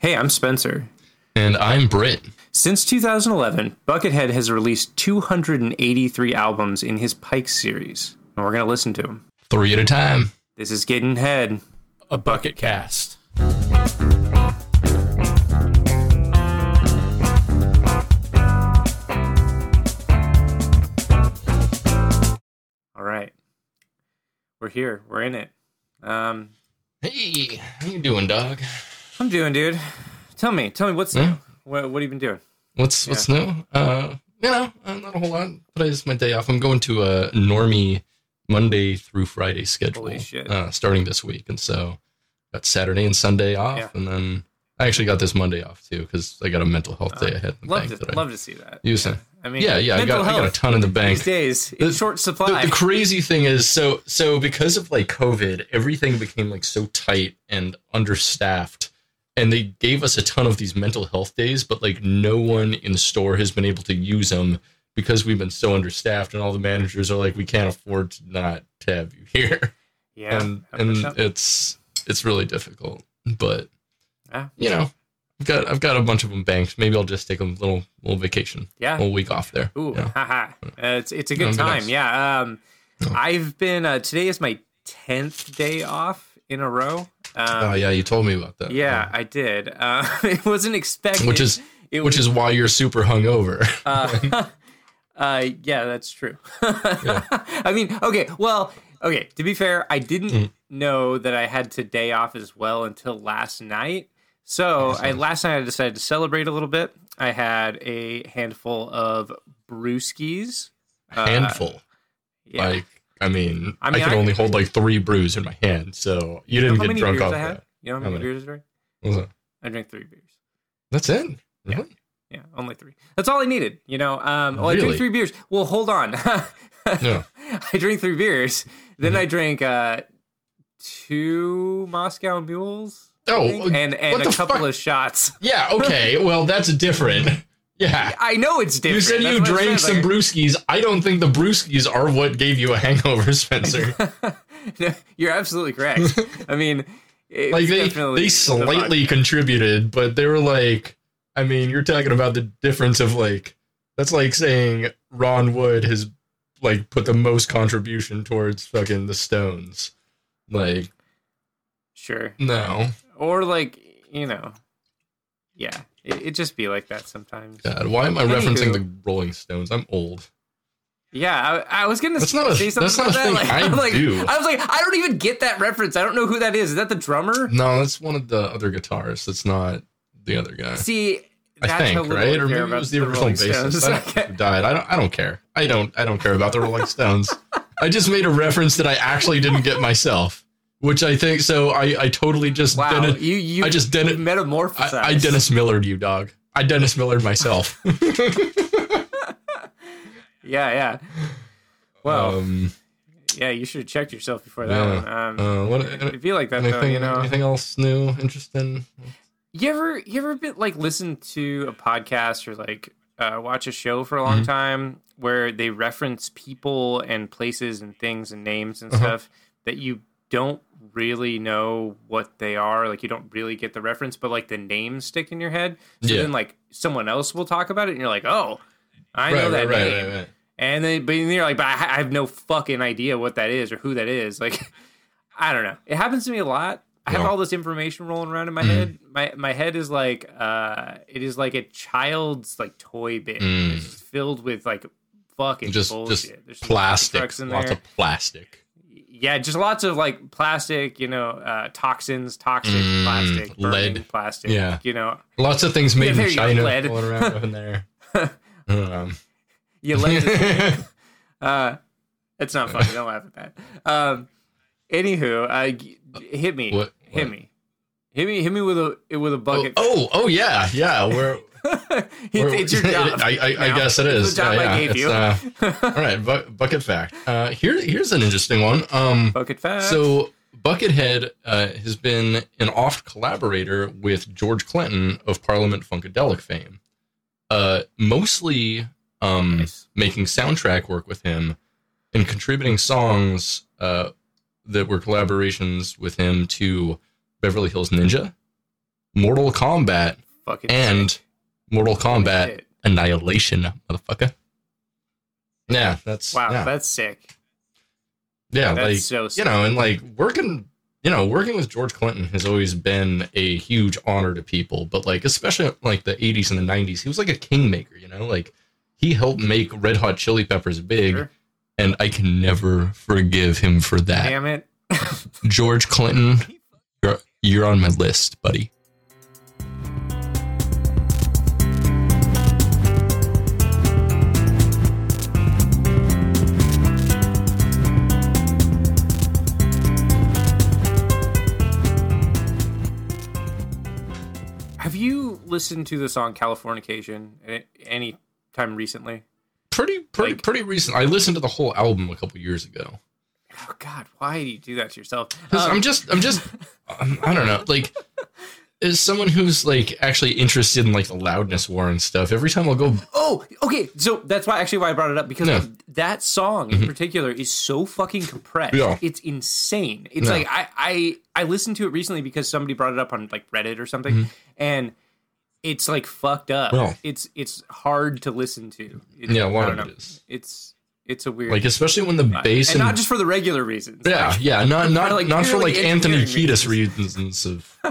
Hey, I'm Spencer. And I'm Britt. Since 2011, Buckethead has released 283 albums in his Pike series, and we're going to listen to them. Three at a time. This is Getting Head. A bucket cast. All right. We're here. We're in it. Um, Hey, how you doing, dog? I'm doing, dude. Tell me. Tell me what's Yeah. new. What, what have you been doing? What's what's new? Uh, you know, uh, not a whole lot. Today's my day off. I'm going to a normie Monday through Friday schedule. Holy shit. Uh, starting this week, and so got Saturday and Sunday off, Yeah. and then I actually got this Monday off too because I got a mental health day ahead. in the Love to, love to see that. use yeah. I mean, Yeah, yeah, I got, I got a ton in the bank. these days. in The- short the, supply. the crazy thing is so so because of like covid everything became like so tight and understaffed and they gave us a ton of these mental health days but like no one in the store has been able to use them because we've been so understaffed and all the managers are like we can't afford to not to have you here yeah. and and it's it's really difficult but Yeah. you know I've got I've got a bunch of them banked. Maybe I'll just take a little little vacation, yeah. a little week off there. Ooh, you know? haha. Uh, it's it's a good time. Yeah. Um. I've been uh, today is my tenth day off in a row. Um, oh yeah, you told me about that. yeah, I did. Uh, it wasn't expected. which is it which was, is why you're super hungover. uh, uh, yeah, that's true. I mean, okay, well, okay. To be fair, I didn't Mm. know that I had today off as well until last night. So I, last night I decided to celebrate a little bit. I had a handful of brewskis. Uh, handful. Yeah. Like, I mean, I I, mean, can I- only hold like three brews in my hand, so you You didn't get many drunk off I had? that. You know how How many many? beers I drank? What was that? I drank three beers. That's it. Yeah. Really? Yeah, only three. That's all I needed. You know, um, well, I Really? drank three beers. Well, hold on. Yeah. I drank three beers. Then Mm-hmm. I drank uh, two Moscow Mules. Oh, think, and and a couple fuck? of shots. Yeah. Okay. well, that's different. Yeah. I know it's different. You said That's you drank some like- brewskis. I don't think the brewskis are what gave you a hangover, Spencer. No, You're absolutely correct. I mean, like they definitely they the slightly contributed, but they were like, I mean, you're talking about the difference of like that's like saying Ron Wood has like put the most contribution towards fucking the Stones. Like, Sure. no, Or like you know, yeah. It, it just be like that sometimes. God, why am I Anywho. referencing the Rolling Stones? I'm old. Yeah, I, I was gonna That's not a- say something that's not about a that. thing Like, I I'm like, do. I was like, I don't even get that reference. I don't know who that is. Is that the drummer? No, that's one of the other guitarists. That's not the other guy. See, I that's how think, right? Or care maybe it was the the original Rolling bassist. I don't who died. I don't. I don't care. I don't. I don't care about the Rolling Stones. I just made a reference that I actually didn't get myself, which I think. So I. I totally just. wow, Dennis, you you I just didn't- metamorphosized. I, I Dennis Millered you, dog. I Dennis Millered myself. Yeah, yeah. Well, um, yeah, you should have checked yourself before that yeah. one. Um, uh, what? I feel like that though. You know, anything else new, interesting? you ever you ever been like listen to a podcast or like uh, watch a show for a long Mhm. time where they reference people and places and things and names and Uh-huh. stuff that you don't really know what they are like you don't really get the reference but like the names stick in your head so Yeah. then like someone else will talk about it and you're like oh i know that right, right, name right, right. and then but then you're like but I, I have no fucking idea what that is or who that is like i don't know it happens to me a lot i have all this information rolling around in my Mhm. head my my head is like uh it is like a child's like toy bin Mm. it's filled with like fucking Just, bullshit just There's plastic. Lots of plastic. Yeah just lots of like plastic you know uh toxins toxic Mm, plastic burning lead. plastic Yeah. you know Lots of things made there in China lead. going around in there. um, you let Uh, it's not funny. Don't laugh at that. Um, anywho, uh, hit me, What- hit me, hit me, hit me with a with a oh, bucket. oh, oh, yeah, yeah. We're- it's your job. I, I, I guess it is. the job yeah, I gave you. Uh, all right, bu- bucket fact. Uh, here, here's an interesting one. Um, bucket fact. so Buckethead uh, has been an oft collaborator with George Clinton of Parliament Funkadelic fame. Uh, mostly um, Nice. making soundtrack work with him and contributing songs uh, that were collaborations with him to Beverly Hills Ninja Mortal Kombat, Fucking and sick. Mortal Kombat. Annihilation, motherfucker. Yeah, that's Wow, yeah, that's sick. yeah, That's like so sick. you know, and like working, you know, working with George Clinton has always been a huge honor to people, but like especially like the 80s and the 90s, he was like a kingmaker, you know, like he helped make Red Hot Chili Peppers big, Sure. and I can never forgive him for that. Damn it. George Clinton, you're, you're on my list, buddy. Listened to the song Californication at any time recently? Pretty, pretty, Like- pretty recent. I listened to the whole album a couple years ago. Oh God, why do you do that to yourself? Um, I'm just, I'm just, um, I don't know. Like, as someone who's like actually interested in like the loudness war and stuff, every time I'll go, Oh, okay. So that's why actually why I brought it up because. Mm-hmm. that song in particular is so fucking compressed. Yeah. It's insane. It's Yeah. like I, I I listened to it recently because somebody brought it up on like Reddit or something, and it's like fucked up. Mm-hmm. It's it's hard to listen to. It- Yeah, lot of it is. It's it's a weird like, especially when the bass and and, not just for the regular reasons. yeah, Like, yeah, not not like, not for like Anthony Kiedis reasons of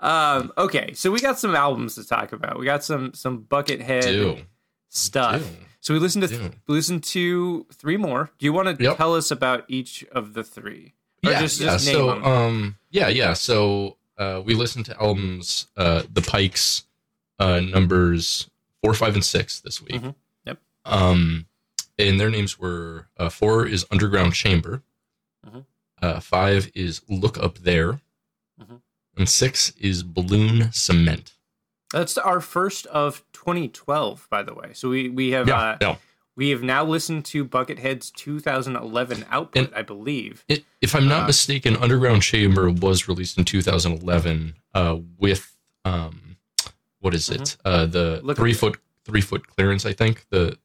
Um. Okay. So we got some albums to talk about. We got some some Buckethead do. stuff. do. So we listened to th- we listened to three more. Do you want to Yep. tell us about each of the three? Or yeah, just- yeah. just so, um, yeah, yeah. So, uh, we listened to albums, uh, the Pikes, uh, numbers four, five, and six this week. Mhm. Yep. Um, and their names were uh, four is Underground Chamber, Mhm. uh, five is Look Up There, Mhm. and six is Balloon Cement. That's our first of 2012, by the way. So we we have Yeah, uh, yeah. We have now listened to Buckethead's 2011 output, And- I believe. It, if I'm not Uh, mistaken, Underground Chamber was released in 2011 uh, with um, what is it? Uh, the Mm-hmm. Look three foot three foot clearance. I think the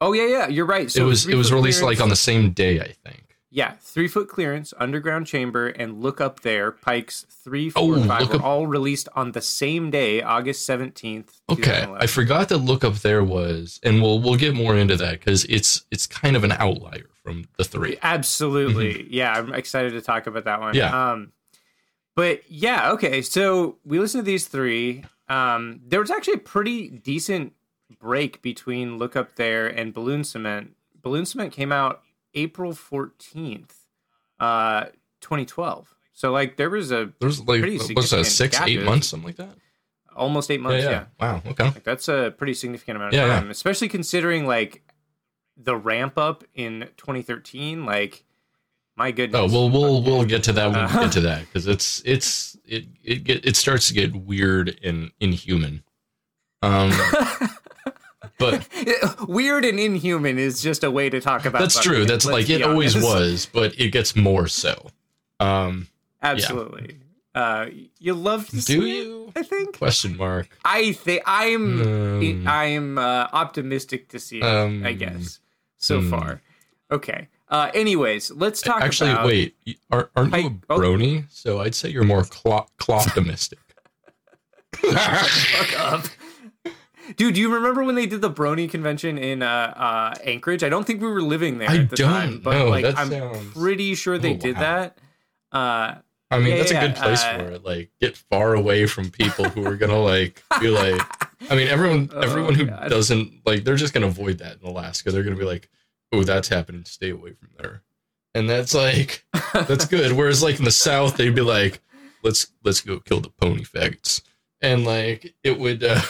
Oh yeah, yeah, you're right. So it was it was released clearance- like on the same day. I think. Yeah three foot clearance, underground chamber, and look up there. Pikes three, Oh, four, and five were Up- all released on the same day, August 17th. Okay, I forgot that look up there was, and we'll we'll get more into that because it's it's kind of an outlier from the three. Absolutely. Yeah, I'm excited to talk about that one. Mm-hmm. Yeah. Um but yeah, okay. So we listened to these three. Um there was actually a pretty decent break between Look Up There and Balloon Cement. Balloon Cement came out April 14th, uh 2012. So like there was a There's like Pretty what was that six gap eight there. months something like that. almost 8 months, yeah. Wow. Okay. Like that's a pretty significant amount of Yeah, yeah. time, especially considering like the ramp up in 2013 like my goodness. Oh well, we'll we'll get to that when we Uh-huh. get to that because it's it's it it get it starts to get weird and inhuman. Um, but Weird and inhuman is just a way to talk about. that's true. That's let's like it always was, but it gets more so. Um, Absolutely. Uh, you love to do see it, you? I think. Question mark. I think I'm. Um, I'm uh, optimistic to see it. Um, I guess so hmm. far. Okay. Uh, anyways, let's talk. Actually, about, wait. Are, aren't you a oh. brony? So I'd say you're more clo- optimistic. Fuck up. Dude, do you remember when they did the Brony convention in uh, uh, Anchorage? I don't think we were living there I at the don't time, but know. like That I'm sounds- pretty sure they Oh, did wow. that. Uh, I mean, Yeah, that's yeah, a good place uh, for it. Like, get far away from people who are gonna like be like. I mean, everyone, Oh, everyone who God. doesn't like, they're just gonna avoid that in Alaska. They're gonna be like, "Oh, that's happening. Stay away from there." And that's like, that's good. Whereas, like in the South, they'd be like, "Let's let's go kill the pony faggots," and like it would. uh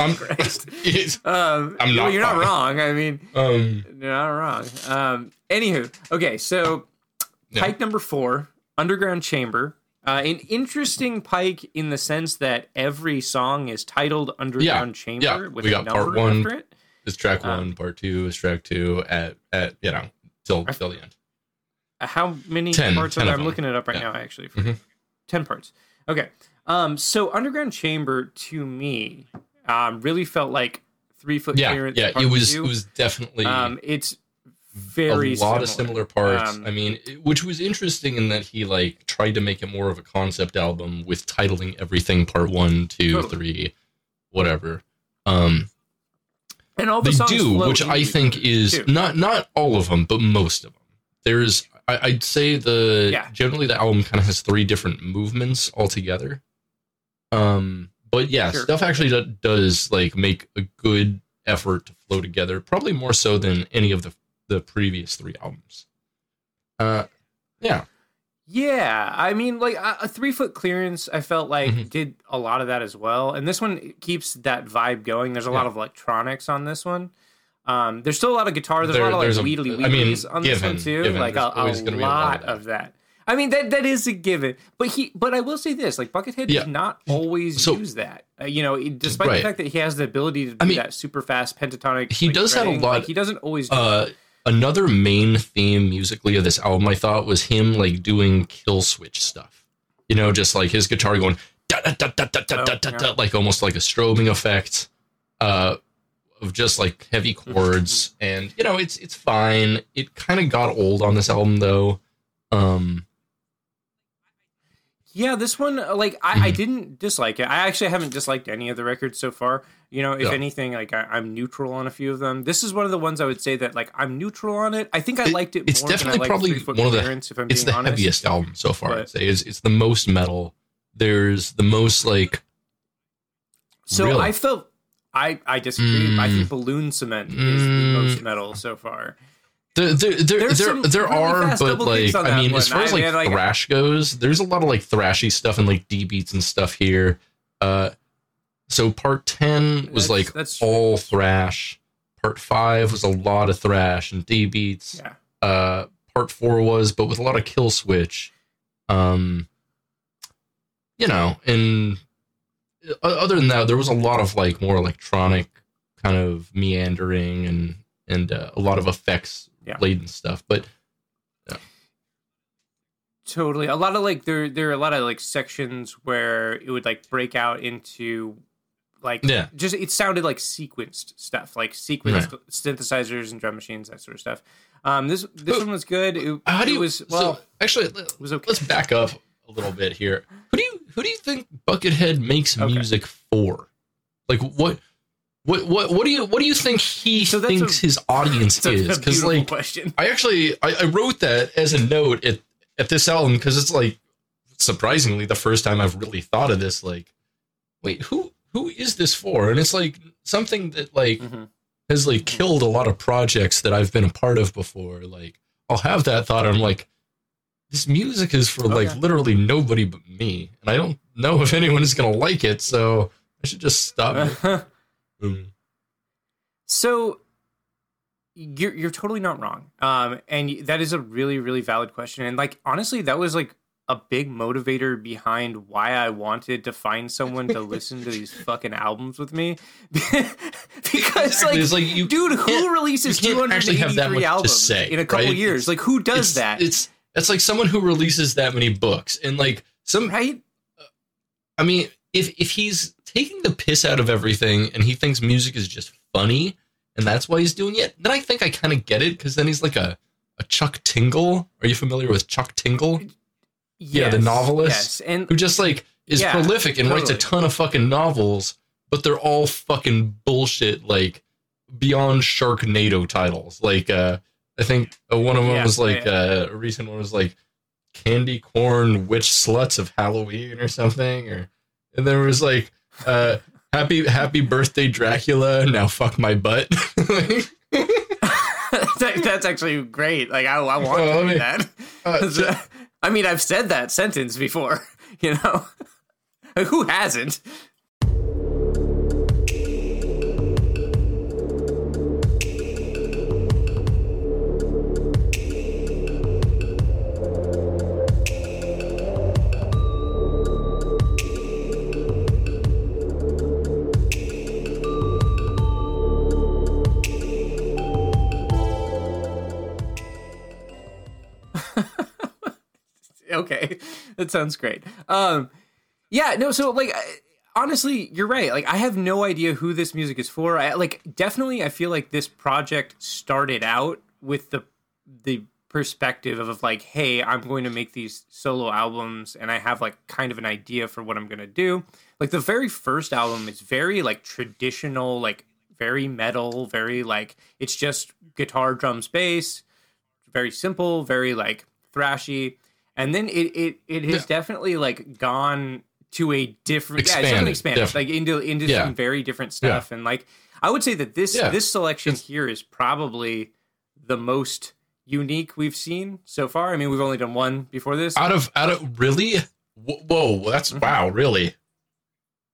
I'm, um, I'm not You're not wrong. I mean, um, you're not wrong. Um, anywho, okay, so Yeah. pike number four, underground chamber. Uh, an interesting pike in the sense that every song is titled underground chamber yeah, with we a got part one. after it. is track Um, one, part two, is track two at at you know till I- till the end. How many 10, parts 10 are there? I'm them. looking it up right Yeah. now, actually. Mhm. 10 parts. Okay. Um, so Underground Chamber to me um, really felt like three foot Yeah, clearance. yeah, it was two. it was definitely Um, it's very a lot of similar. similar parts. Um, I mean, it- which was interesting in that he like tried to make it more of a concept album with titling everything part one, two, Totally. three, whatever. Um, and all the they songs do, which I think is too. not not all of them, but most of them. There's, I, I'd say the Yeah. generally the album kind of has three different movements altogether. Um, but yeah, Sure. stuff actually do, does like make a good effort to flow together, probably more so than any of the the previous three albums. Uh, yeah, Yeah, I mean, like a, three foot clearance, I felt like Mhm. did a lot of that as well. And this one keeps that vibe going. There's a lot of electronics on this one. Um, there's still a lot of guitar. There's There- a lot of like a- weedly I mean, on this one too. given, like a, a lot lot of of that. I mean, that that is a given. But he, but I will say this: like Buckethead Yeah. does not always So- use that. Uh, you know, despite Right. the fact that he has the ability to do I mean, that super fast pentatonic. he like, does have a lot- Like, he doesn't always. Do uh, that. another main theme musically of this album, I thought, was him like doing kill switch stuff. You know, just like his guitar going da da da da da da Oh, da da, da, like almost like a strobing effect uh, of just like heavy chords. and you know, it's it's fine. It kind of got old on this album though. Um, Yeah, this one, uh, like, I, I Mhm. didn't dislike it. I actually haven't disliked any of the records so far. You know, if Yeah. anything, like, I, I'm neutral on a few of them. This is one of the ones I would say that, like, I'm neutral on it. I think I It- liked it it's more than I definitely probably one of the- if I'm it's being the honest. heaviest album so far. I'd say it's it's the most metal. There's the most like So Really? I felt, I, I disagree. I Mm. think Balloon Cement is the Mm. most metal so far. There, there, there, there, there are, but like, I mean, as one. far as I- like man, like- thrash goes, there's a lot of like thrashy stuff and like D beats and stuff here. Uh, so part ten was That's- like that's all thrash. Part five was a lot of thrash and D beats. Yeah. Uh, part four was, but with a lot of kill switch. Um, you know, and other than that, there was a lot of like more electronic kind of meandering and and uh, a lot of effects Yeah. laden stuff. But yeah. Totally. A lot of like there there are a lot of like sections where it would like break out into like Yeah. just it sounded like sequenced stuff, like sequenced synthesizers and drum machines, that sort of stuff. Um this this Who- one was good. It, how do you? was well so actually, it was okay. let's back up a little bit here. Who do you who do you think Buckethead makes Okay. music for? Like what? What, what what do you what do you think he So thinks a- his audience It's a- a is? Because like question. I actually I, I wrote that as a note at, at this album because it's like surprisingly the first time I've really thought of this. Like, wait, who who is this for? And it's like something that like Mhm. has like killed a lot of projects that I've been a part of before. Like, I'll have that thought. I'm like, this music is for like literally nobody but me, and I don't know if anyone is gonna like it. So I should just stop. Mm. So you're you're totally not wrong. Um, and that is a really really valid question. And like honestly, that was like a big motivator behind why I wanted to find someone to listen to these fucking albums with me. because Exactly. like, like you dude, who releases you can't actually have that 283 much to albums say, in a couple right? years? It's- like who does it's, that? It's it's like someone who releases that many books and like some. right? I mean, if if he's taking the piss out of everything and he thinks music is just funny and that's why he's doing it, then I think I kind of get it because then he's like a a Chuck Tingle. Are you familiar with Chuck Tingle? Yeah, the novelist Yes. And Who just like is Yeah, prolific and writes a ton of fucking novels, but they're all fucking bullshit. Like beyond Sharknado titles. Like uh I think uh, one of them Yeah, was like uh, a recent one was like Candy Corn Witch Sluts of Halloween or something, or and there was like uh Happy Happy Birthday Dracula, now fuck my butt. that, that's actually great. Like I, I want Oh, to do mean, that. uh, so- I mean, I've said that sentence before. You know, who hasn't? Okay, that sounds great. Um, yeah, no, so like, honestly, you're right. Like, I have no idea who this music is for. I like definitely, I feel like this project started out with the the perspective of like, hey, I'm going to make these solo albums and I have like kind of an idea for what I'm going to do. Like the very first album is very like traditional, like very metal, very like it's just guitar, drums, bass, very simple, very like thrashy. And then it it, it has Yeah. definitely like gone to a different yeah, it's Expanded, definitely expanded like into into Yeah. some very different stuff and like I would say that this Yeah. this selection It's- here is probably the most unique we've seen so far. I mean, we've only done one before this. out of out of really whoa that's Mhm. wow really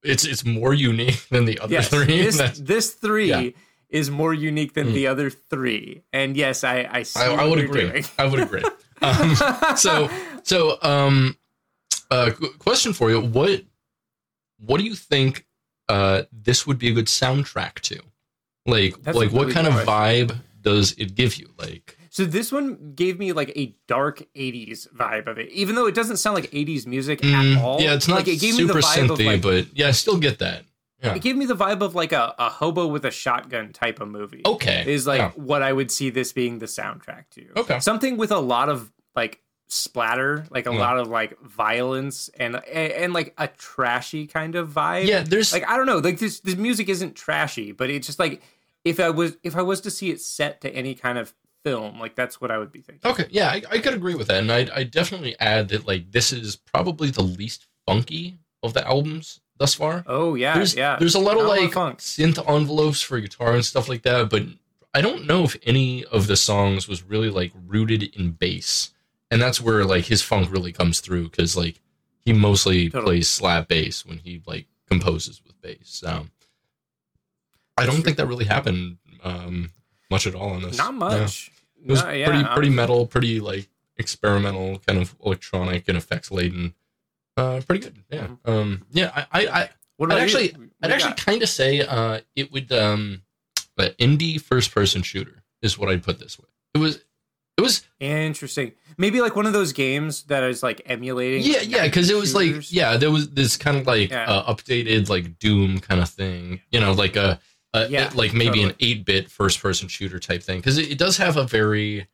it's it's more unique than the other yes, three this That's- this three Yeah. is more unique than Mm. the other three. And yes, I I see I, I would agree doing. i would agree um, so so um uh question for you what what do you think uh this would be a good soundtrack to like That's like what kind of vibe does it give you like So this one gave me like a dark '80s vibe of it, even though it doesn't sound like '80s music Mm, at all. yeah it's not like, it gave me super the vibe of like but yeah i still get that yeah it gave me the vibe of like a, a hobo with a shotgun type of movie. okay is like yeah. what I would see this being the soundtrack to. Okay. Something with a lot of like splatter, like a Yeah. lot of like violence and, and and like a trashy kind of vibe. yeah there's Like I don't know, like this this music isn't trashy, but it's just like if I was if I was to see it set to any kind of film, like that's what I would be thinking. Okay, yeah, I, I could agree with that, and I I definitely add that like this is probably the least funky of the albums thus far. Oh yeah, There's yeah. there's a lot of a lot of like funk. synth envelopes for guitar and stuff like that, but I don't know if any of the songs was really like rooted in bass, and that's where like his funk really comes through because like he mostly Totally. plays slap bass when he like composes with bass. So I don't think that really happened um, much at all on this. Not No. much. It was No, yeah, pretty um, pretty metal, pretty like experimental, kind of electronic and effects laden. Uh, pretty good. Yeah. Um, yeah. I I, I What I'd actually- you? I'd actually kind of say uh, it would um, an indie first person shooter is what I'd put this with. It was it was interesting. Maybe like one of those games that is like emulating. yeah yeah because it was like yeah there was this kind of like Yeah. uh, updated like Doom kind of thing. You know like a. a Yeah, like maybe an 8-bit first-person shooter type thing because it, it does have a very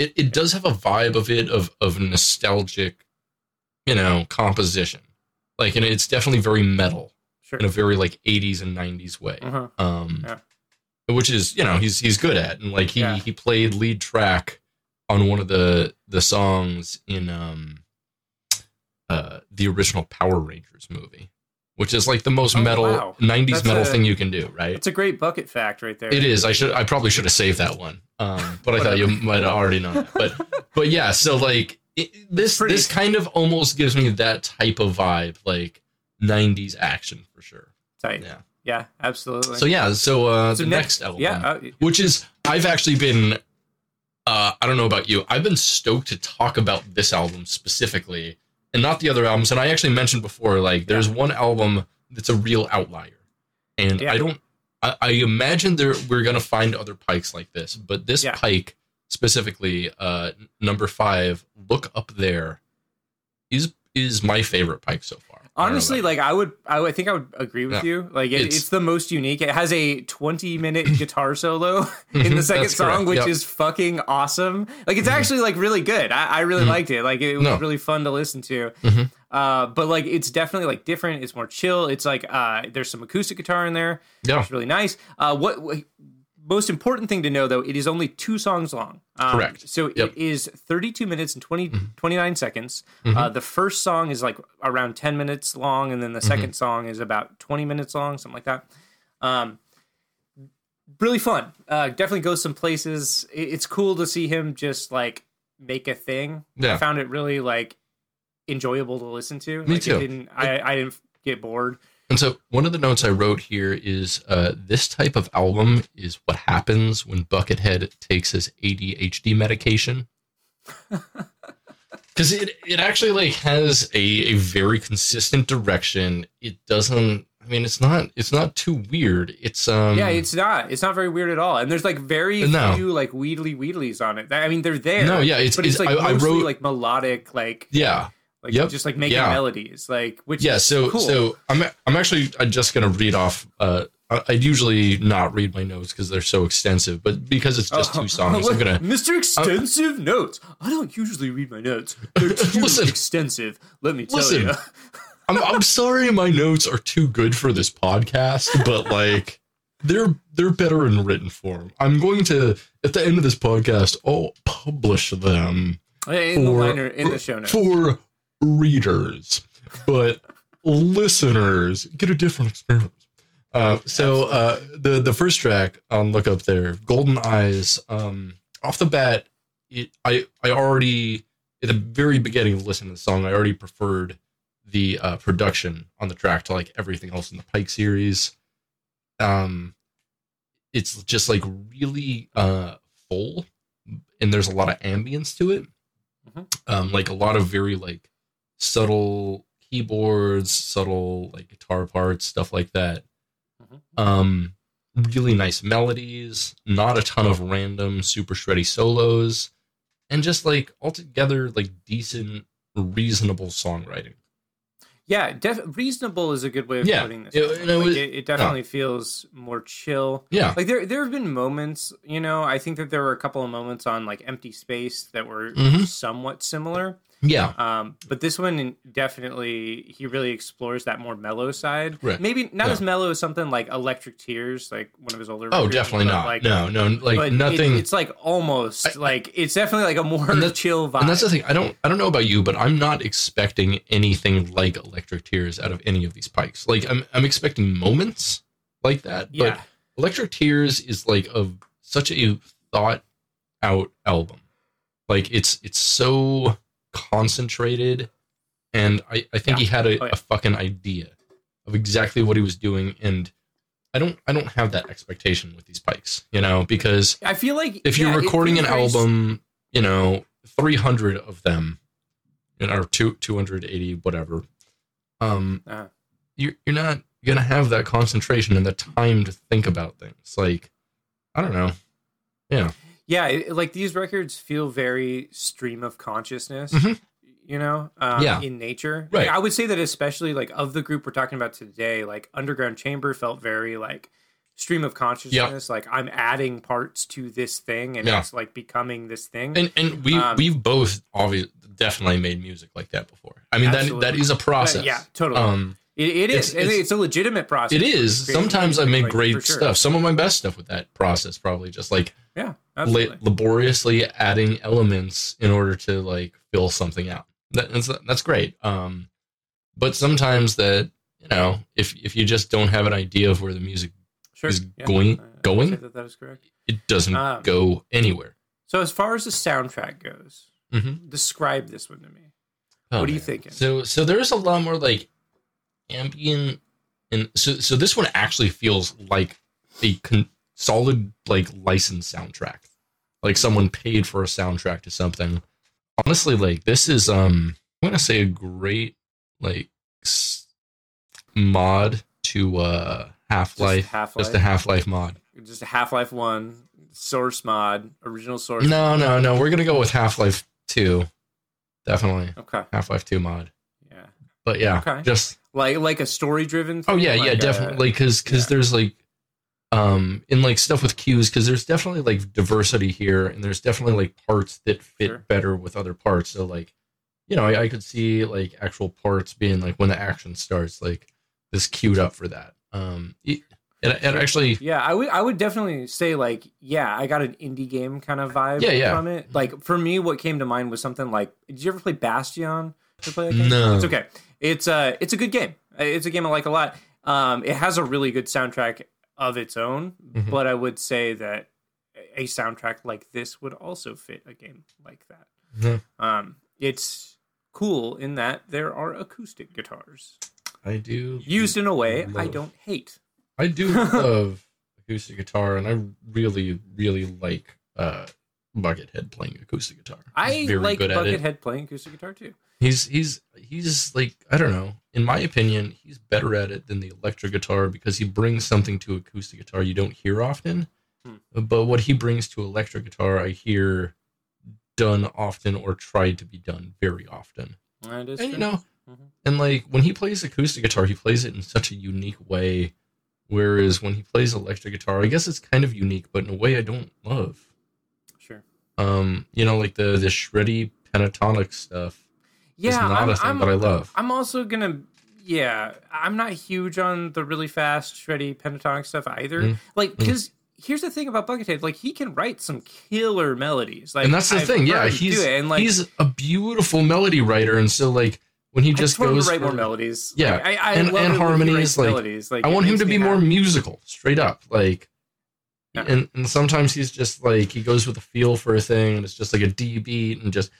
it, it does have a vibe of it of of nostalgic you know composition like and it's definitely very metal sure. in a very like 80s and 90s way Uh-huh. um Yeah. which is you know he's he's good at and like he he played lead track on one of the the songs in um uh the original power rangers movie which is like the most Oh, metal wow. 90s That's metal a- thing you can do right It's a great bucket fact right there. it is i should i probably should have saved that one um but i thought you might have already known that but but yeah so like it, this this kind of almost gives me that type of vibe like 90s action for sure Tight. yeah Yeah, absolutely. so yeah so uh So the next, album Yeah, uh, which is I've actually been uh I don't know about you. I've been stoked to talk about this album specifically and not the other albums. And I actually mentioned before, like there's one album that's a real outlier. And Yeah. I don't I, I imagine there we're gonna find other pikes like this, but this Yeah. pike specifically, uh number five, look up there, is is my favorite pike so far. I honestly, about like I would, I would I think I would agree with Yeah. you. Like it, it's, It's- the most unique. It has a 20 minute guitar solo in the second song, correct, which yep. is fucking awesome. Like it's Mhm. actually like really good. I, I really Mhm. liked it. Like it was No. really fun to listen to. Mhm. Uh, but like it's definitely like different. It's more chill. It's like uh, there's some acoustic guitar in there. Yeah. It's really nice. Uh, what, what most important thing to know though, it is only two songs long. Um, Correct. So Yep. it is 32 minutes and 20, Mhm. 29 seconds. Mhm. Uh, the first song is like around 10 minutes long, and then the Mm-hmm. second song is about 20 minutes long, something like that. Um, really fun. Uh, definitely goes some places. It, it's cool to see him just like make a thing. I found it really like enjoyable to listen to. Me Like, it too. didn't, I, I didn't get bored. And so one of the notes I wrote here is uh, this type of album is what happens when Buckethead takes his ADHD medication. Because it, it actually like has a, a very consistent direction. It doesn't I mean it's not it's not too weird. It's um yeah, it's not. It's not very weird at all. And there's like very No. few like wheedly wheedlies on it. I mean, they're there. No, yeah, it's- but it's, it's- like I- I wrote- like melodic, like yeah. Like Yep. just like making Yeah. melodies, like which Yeah, is so cool. so I'm I'm actually uh, just gonna read off uh I, I'd usually not read my notes because they're so extensive, but because it's just Oh, two songs, I'm gonna. Mr. Extensive notes. I don't usually read my notes. They're too Listen. extensive. Let me tell Listen. you. I'm, I'm sorry, my notes are too good for this podcast, but like they're they're better in written form. I'm going to at the end of this podcast, I'll publish them in the For- liner in the show notes. for readers, but listeners get a different experience. Uh, so uh, the the first track on look up there, Golden Eyes. Um, off the bat, it, I I already at the very beginning of listening to the song, I already preferred the uh, production on the track to like everything else in the Pike series. Um, it's just like really uh full, and there's a lot of ambience to it. Mhm. Um, like a lot of very like subtle keyboards, subtle like guitar parts, stuff like that. Mhm. Um, really nice melodies, not a ton of random super shreddy solos, and just like altogether like decent, reasonable songwriting. Yeah, def- reasonable is a good way of Yeah, putting this. it- It, it was- it, it definitely feels more chill. Yeah, Like there, there have been moments. You know, I think that there were a couple of moments on like Empty Space that were Mhm. somewhat similar. Yeah, Um, but this one definitely he really explores that more mellow side. Right. Maybe not Yeah. as mellow as something like Electric Tears, like one of his older. Oh, definitely not. Like, no, no, like but it- nothing. it's like almost I- like it's definitely like a more And chill vibe. and that's the thing. I don't. I don't know about you, but I'm not expecting anything like Electric Tears out of any of these pikes. Like I'm. I'm expecting moments like that. yeah, But Electric Tears is like a such a thought out album. Like it's it's so concentrated, and I I think Yeah. he had a, Oh, yeah. a fucking idea of exactly what he was doing, and I don't I don't have that expectation with these pikes, you know, because I feel like if you're recording an album, you know, 300 of them, you know, or two, 280, whatever, um, Uh, you're, you're not going to have that concentration and the time to think about things. Like, I don't know. Yeah. Yeah it, like these records feel very stream of consciousness Mhm. you know um, Yeah. in nature Right. Like, i would say that especially like of the group we're talking about today like underground chamber felt very like stream of consciousness like i'm adding parts to this thing and Yeah. it's like becoming this thing And, and we, Um, we've both obviously definitely made music like that before. I mean, that, that Absolutely. is a process. Uh, yeah totally Um, it, it is it's- it's, it's- a legitimate process it is. Sometimes I make like, great sure. stuff. Some of my best stuff with that process, probably just like yeah la- laboriously adding elements in order to like fill something out. That, that's that's great. Um, but sometimes that you know, if if you just don't have an idea of where the music sure is yeah. going- going? that, that is correct it doesn't Um, go anywhere. so as far as the soundtrack goes Mhm. describe this one to me Oh, what are you man. thinking So so there's a lot more like ambient and so so this one actually feels like a con- solid like licensed soundtrack. Like someone paid for a soundtrack to something. Honestly, like this is um I'm gonna say a great like s- mod to uh Half Life. Half Just a Half Life mod. just a Half Life One source mod, original source. No, no, no. We're gonna go with Half Life Two. Definitely Okay. Half Life Two mod. Yeah. But yeah, Okay. just Like like a story driven. Oh yeah, yeah, definitely. Because because yeah. there's like um in like stuff with cues because there's definitely like diversity here and there's definitely like parts that fit Sure. better with other parts. So like you know I, I could see like actual parts being like when the action starts like this queued up for that. Um, it, it, it actually Yeah, I would I would definitely say like yeah, I got an indie game kind of vibe Yeah, yeah. from it. Like for me, what came to mind was something like Did you ever play Bastion? Did play that game? No. It's okay. It's uh it's a good game. It's a game I like a lot. Um, it has a really good soundtrack of its own, Mhm. but I would say that a soundtrack like this would also fit a game like that. Mhm. Um, it's cool in that there are acoustic guitars I do used in a way I don't hate. I do love acoustic guitar and I really really like uh Buckethead playing acoustic guitar. He's I like good at it. Buckethead playing acoustic guitar too. He's he's he's like I don't know. In my opinion, he's better at it than the electric guitar because he brings something to acoustic guitar you don't hear often. Hmm. But what he brings to electric guitar, I hear done often or tried to be done very often. And you true. know, Mhm. and like when he plays acoustic guitar, he plays it in such a unique way Whereas when he plays electric guitar, I guess it's kind of unique, but in a way I don't love. Um, you know, like the the shreddy pentatonic stuff. Yeah, not I'm, a thing I'm, that I love. I'm also gonna. Yeah, I'm not huge on the really fast, shreddy pentatonic stuff either. Mm. Like, because here's the thing about Buckethead, like he can write some killer melodies. Like, and that's the I've thing, yeah. He's and like he's a beautiful melody writer, and so like when he I just just goes to write for- more melodies. Yeah, Like, I, I and- love and it when he harmonies, like, melodies. Like, I want him to be more musical, straight up. Like, Yeah. and and sometimes he's just like he goes with a feel for a thing, and it's just like a D beat, and just.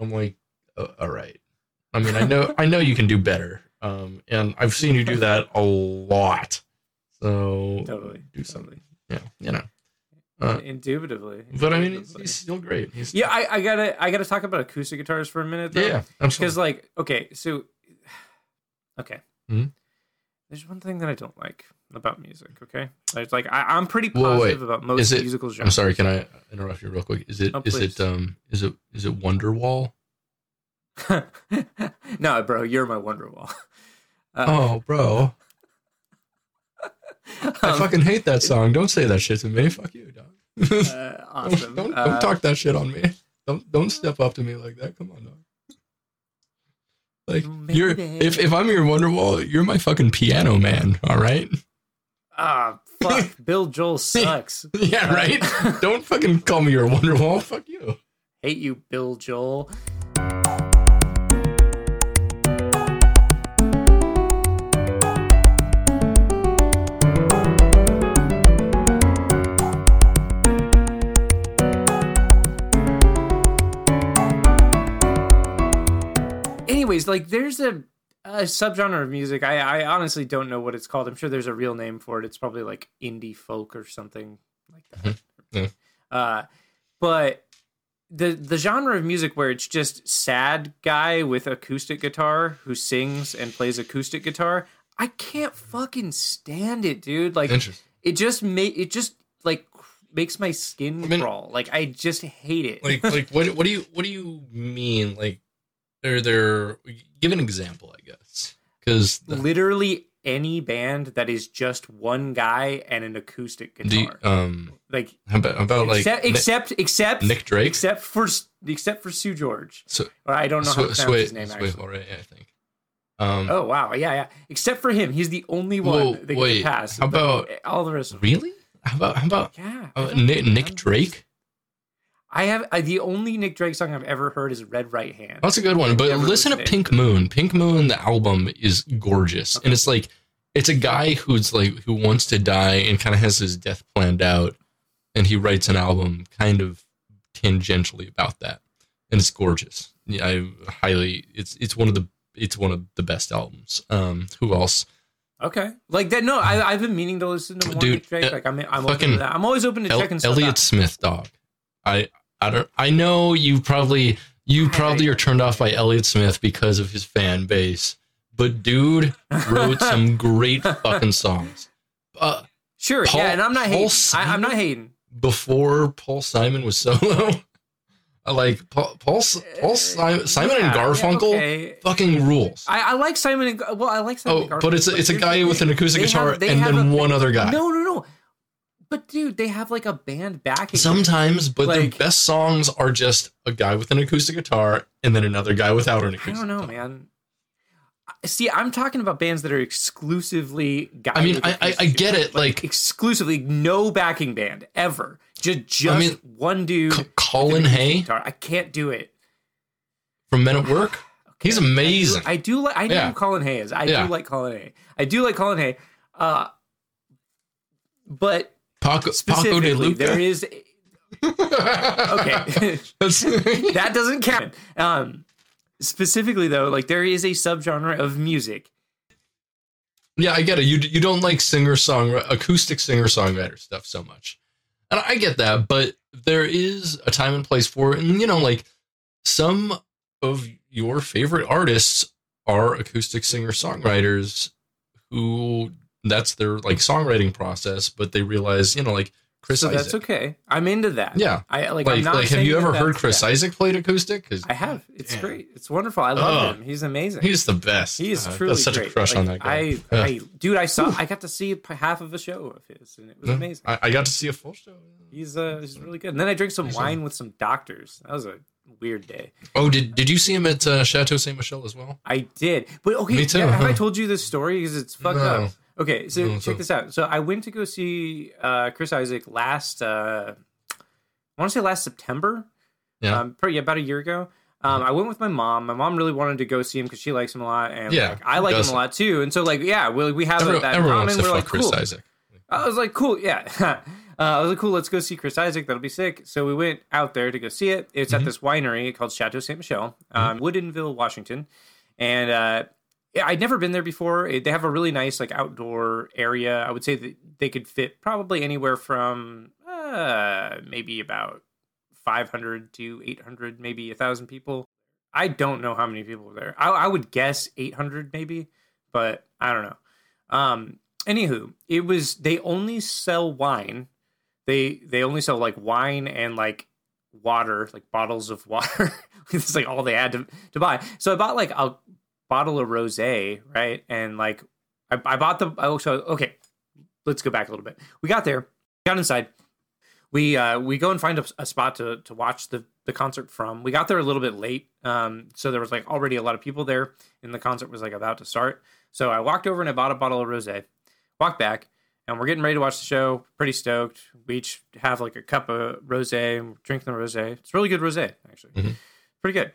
I'm like, uh, all right. I mean, I know, I know you can do better, um, and I've seen you do that a lot. So Totally, do something. totally. Yeah, you know. Uh, Indubitably. but I mean, he's, he's still great. He's, yeah, I, I gotta, I gotta talk about acoustic guitars for a minute. Though. yeah, because like okay so okay Mhm. there's one thing that i don't like about music okay it's like I, i'm pretty positive wait. about most Is it- musical genres I'm sorry. Can I interrupt you real quick? Is it Oh, is it um is it is it Wonderwall? no bro you're my wonderwall uh, Oh, bro, I um, fucking hate that song. Don't say that shit to me. Fuck you, dog. uh, awesome Don't, don't, Uh, don't talk that shit on me. Don't don't step up to me like that. Come on, dog. Like you're if if I'm your Wonderwall, you're my fucking piano man. All right. Ah fuck bill joel sucks Yeah, right. don't fucking call me your Wonderwall. Fuck you. hate you bill joel anyways like there's a, a subgenre of music I, I honestly don't know what it's called. I'm sure there's a real name for it. It's probably like indie folk or something like that. Yeah. uh but the the genre of music where it's just sad guy with acoustic guitar who sings and plays acoustic guitar i can't fucking stand it dude. Like it just make it just like makes my skin I mean- crawl. Like i just hate it. Like like what what do you what do you mean? Like they're they're give an example i guess because literally any band that is just one guy and an acoustic you, guitar. um like how about, how about like except Nick, except except Nick Drake except for except for Sue George. so Or I don't know how to pronounce his name actually. Right? I think. Um, Oh wow, yeah, yeah. Except for him, he's the only one Whoa, that wait, can pass. how about- all the rest? Of really? How about how about Yeah, uh, Nick, Nick. Drake? I have I, the only Nick Drake song I've ever heard is "Red Right Hand." That's a good one. But listen to Pink Moon. Pink Moon, the album is gorgeous, Okay. and it's like it's a guy who's like who wants to die and kind of has his death planned out, and he writes an album kind of tangentially about that, and it's gorgeous. Yeah, I highly it's it's one of the it's one of the best albums. Um, who else? Okay, like that. No, I, I've been meaning to listen to more Dude, Nick Drake. Like I'm, I'm open to that. I'm always open to El- checking stuff Elliott out. Smith, dog. I I don't. I know you probably you probably are turned off by Elliott Smith because of his fan base, but dude wrote some great fucking songs. Uh, Sure, Paul- yeah, and I'm not Paul hating. I, I'm not hating. before Paul Simon was solo, like Paul Paul, Paul Simon, Simon Yeah, and yeah, Garfunkel. okay. Fucking rules. I, I like Simon and well, I like Simon. Oh, and Garfunkel, but it's a, it's a guy with an acoustic They guitar have- and then one other guy. No, no, no. But dude, they have like a band backing. Sometimes, but Like- the best songs are just a guy with an acoustic guitar and then another guy without an I acoustic don't know, guitar. man. See, I'm talking about bands that are exclusively guys. I mean, I- I- I get it, like- exclusively no backing band ever. Just just mean, one dude. C- Colin Hay guitar. I can't do it. from Men at Work. Okay, He's I amazing. I do, like. I know Yeah. who Colin Hay is. I Yeah. do like Colin Hay. I do like Colin Hay. Uh, but Paco, Paco de Luca. there is okay. That doesn't count. Um, specifically though, like there is a subgenre of music. yeah, I get it. You you don't like singer song acoustic singer songwriter stuff so much, and I get that. But there is a time and place for it, and you know, like some of your favorite artists are acoustic singer songwriters who that's their like songwriting process, but they realize, you know, like Chris so Isaak. that's okay. I'm into that. Yeah. I like. Like, I'm not like have you ever that heard Chris bad. Isaak played acoustic? Because I have. It's Damn. great. It's wonderful. I love Ugh. him. He's amazing. he's the best. He is Uh, truly got such great. a crush Like, on that guy. I, Yeah. I, dude, I saw. I got to see half of a show of his, and it was Yeah. amazing. I, I got to see a full show. He's uh, he's really good. And then I drank some He's, wine with some doctors. That was a weird day. Oh, did did you see him at uh, Chateau Saint Michelle as well? I did, but okay. Me too, yeah, have I told you this story? Because it's fucked No. up. Okay, so No, check this out. So I went to go see uh, Chris Isaak last. Uh, I want to say last September. Yeah. um, probably about a year ago. Um, I went with my mom. My mom really wanted to go see him because she likes him a lot, and Yeah, like, I like him a lot too. And so, like, yeah, we we have Everyone, that everyone common. We're like, Chris cool. Isaak. I was like, cool, yeah. uh, I was like, cool, let's go see Chris Isaak. That'll be sick. So we went out there to go see it. It's Mm-hmm. at this winery called Chateau Saint Michelle, um, Woodinville, Washington. And uh, yeah, I'd never been there before. It- They have a really nice like outdoor area. I would say that they could fit probably anywhere from uh, maybe about 500 to 800, maybe a thousand people. I don't know how many people were there. I, I would guess 800 maybe, but I don't know. Um, anywho, it was they only sell wine. They they only sell like wine and like water, like bottles of water. it's like all they had to, to buy. So I bought like a bottle of rosé, right? And like I, I bought the oh so okay, let's go back a little bit. We got there, got inside. We uh we go and find a, a spot to to watch the the concert from. We got there a little bit late, um, so there was like already a lot of people there, and the concert was like about to start. So I walked over and I bought a bottle of rosé. Walked back, and we're getting ready to watch the show. Pretty stoked. We each have like a cup of rosé, drinking the rosé. It's really good rosé, actually. Mhm. Pretty good.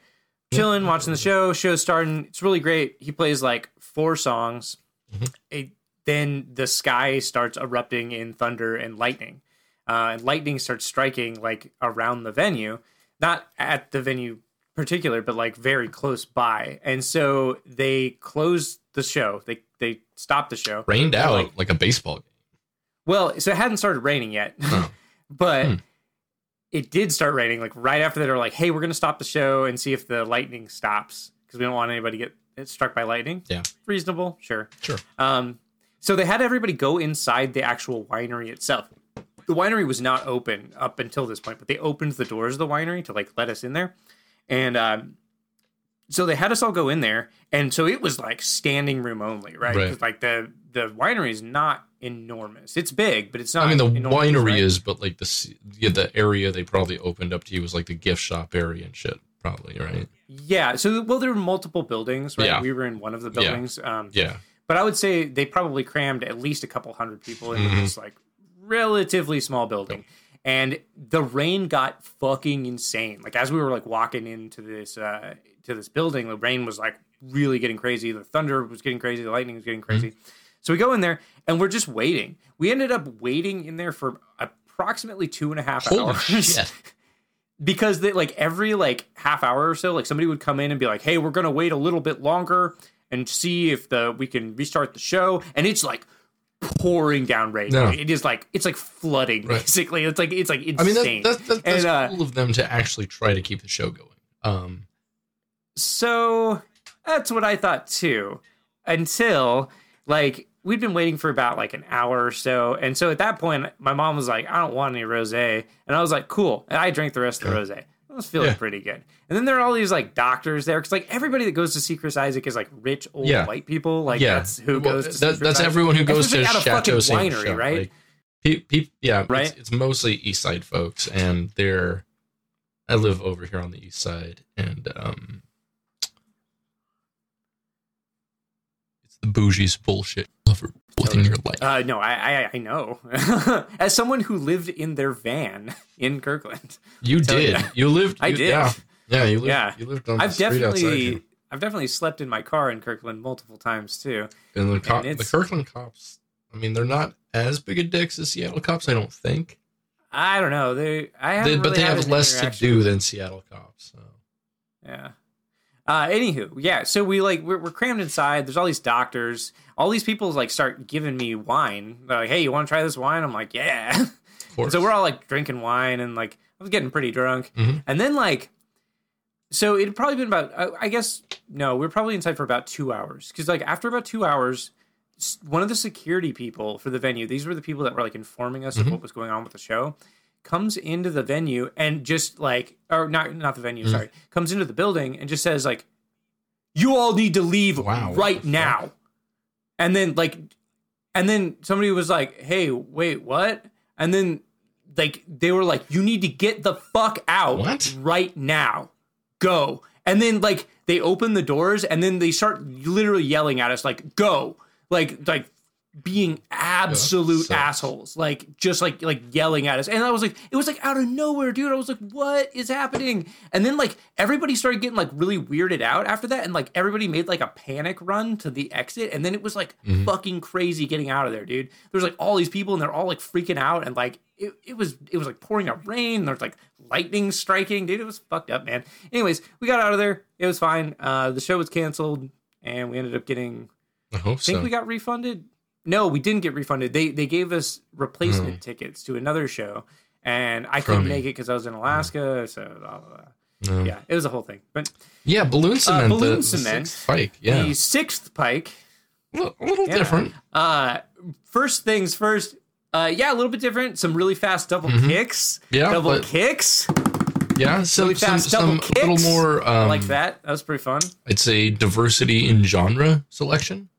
Chilling, watching the show. Show's starting. It's really great. He plays like four songs. Mhm. It- then the sky starts erupting in thunder and lightning. Uh, and lightning starts striking like around the venue, not at the venue particular, but like very close by. And so they closed the show. They they stopped the show. Rained out like- like, a baseball game. Well, so it hadn't started raining yet, Oh. but Hmm. It did start raining. Like right after that, they were like, "Hey, we're going to stop the show and see if the lightning stops because we don't want anybody to get struck by lightning." Yeah. reasonable, sure. Sure. Um, so they had everybody go inside the actual winery itself. The winery was not open up until this point, but they opened the doors of the winery to like let us in there, and um, so they had us all go in there, and so it was like standing room only, right? Right. Like the the winery is not enormous. It's big, but it's not. I mean, the winery right? is, but like the yeah, the area they probably opened up to you was like the gift shop area and shit. Probably right. Yeah. So well, there were multiple buildings, right? Yeah. We were in one of the Yeah. buildings. Um, Yeah. but I would say they probably crammed at least a couple hundred people into Mhm. this like relatively small building. And the rain got fucking insane. Like as we were like walking into this uh to this building, the rain was like really getting crazy. The thunder was getting crazy. The lightning was getting crazy. So we go in there and we're just waiting. We ended up waiting in there for approximately two and a half Holy hours. shit. because they like every like half hour or so like somebody would come in and be like hey we're gonna wait a little bit longer and see if the we can restart the show and it's like pouring down rain. No. it is like it's like flooding Right. basically. It's like it's like I mean, insane that, that, that, that's And, uh, cool of them to actually try to keep the show going. Um, so that's what i thought too. Until like we'd been waiting for about like an hour or so. And so at that point my mom was like i don't want any rose and i was like cool. And i drank the rest of the rose I was feeling Yeah. pretty good. And then there are all these like doctors there because like everybody that goes to see Chris Isaak is like rich old Yeah. white people. Like yeah, that's who Well, goes to see that, Chris that's Isaak. everyone who goes to Especially a Chateau fucking winery, right? Like, pe- pe- yeah, Right? It's, it's mostly East Side folks, and they're. I live over here on the East Side, and um, the bougie's bullshit lover in your life. Uh, no, I, I I know. As someone who lived in their van in Kirkland, you did. ya. You lived. I you- did. Yeah, yeah. You lived. Yeah. You lived on I've street outside here. definitely I've definitely slept in my car in Kirkland multiple times too. And the, cop, the Kirkland cops, I mean, they're not as big a dicks as Seattle cops, I don't think. I don't know. They I They, but really they have less to do than Seattle cops. So. Yeah. Uh, anywho, yeah. So we like we're, we're crammed inside. There's all these doctors. All these people like start giving me wine. They're like, "Hey, you want to try this wine?" I'm like, "Yeah." And so we're all like drinking wine and like I was getting pretty drunk. Mhm. And then like, so it had probably been about I- I guess no, we are probably inside for about two hours because like after about two hours, one of the security people for the venue, these were the people that were like informing us of Mhm. what was going on with the show, comes into the venue and just like, or not, not the venue, Mhm. sorry, comes into the building and just says like, "You all need to leave Wow, right now," fuck? and then like, and then somebody was like, "Hey, wait, what?" And then like they were like, "You need to get the fuck out What? right now, go!" And then like they open the doors and then they start literally yelling at us like, "Go!" Like like being absolute sucks. assholes, like just like like yelling at us. And I was like, it was like out of nowhere, dude. I was like, what is happening? And then like everybody started getting like really weirded out after that, and like everybody made like a panic run to the exit, and then it was like Mhm. fucking crazy getting out of there, dude. There's like all these people, and they're all like freaking out, and like it, it was it was like pouring out rain. There's like lightning striking, dude. It was fucked up, man. Anyways, we got out of there. It was fine. Uh, the show was canceled, and we ended up getting I hope I think so. we got refunded. No, we didn't get refunded. They they gave us replacement Hmm. tickets to another show, and I couldn't make it because I was in Alaska. So blah, blah, blah. Yeah, it was a whole thing. But Yeah, balloon cement. balloon the, the cement. sixth Pike. Yeah, the sixth pike. a little, Yeah. different. Uh, first things first. Uh, yeah, a little bit different. Some really fast double Mhm. kicks. Yeah, double but- kicks. Yeah, some Really some, some a little more. Um, like that. That was pretty fun. I'd say diversity in genre selection.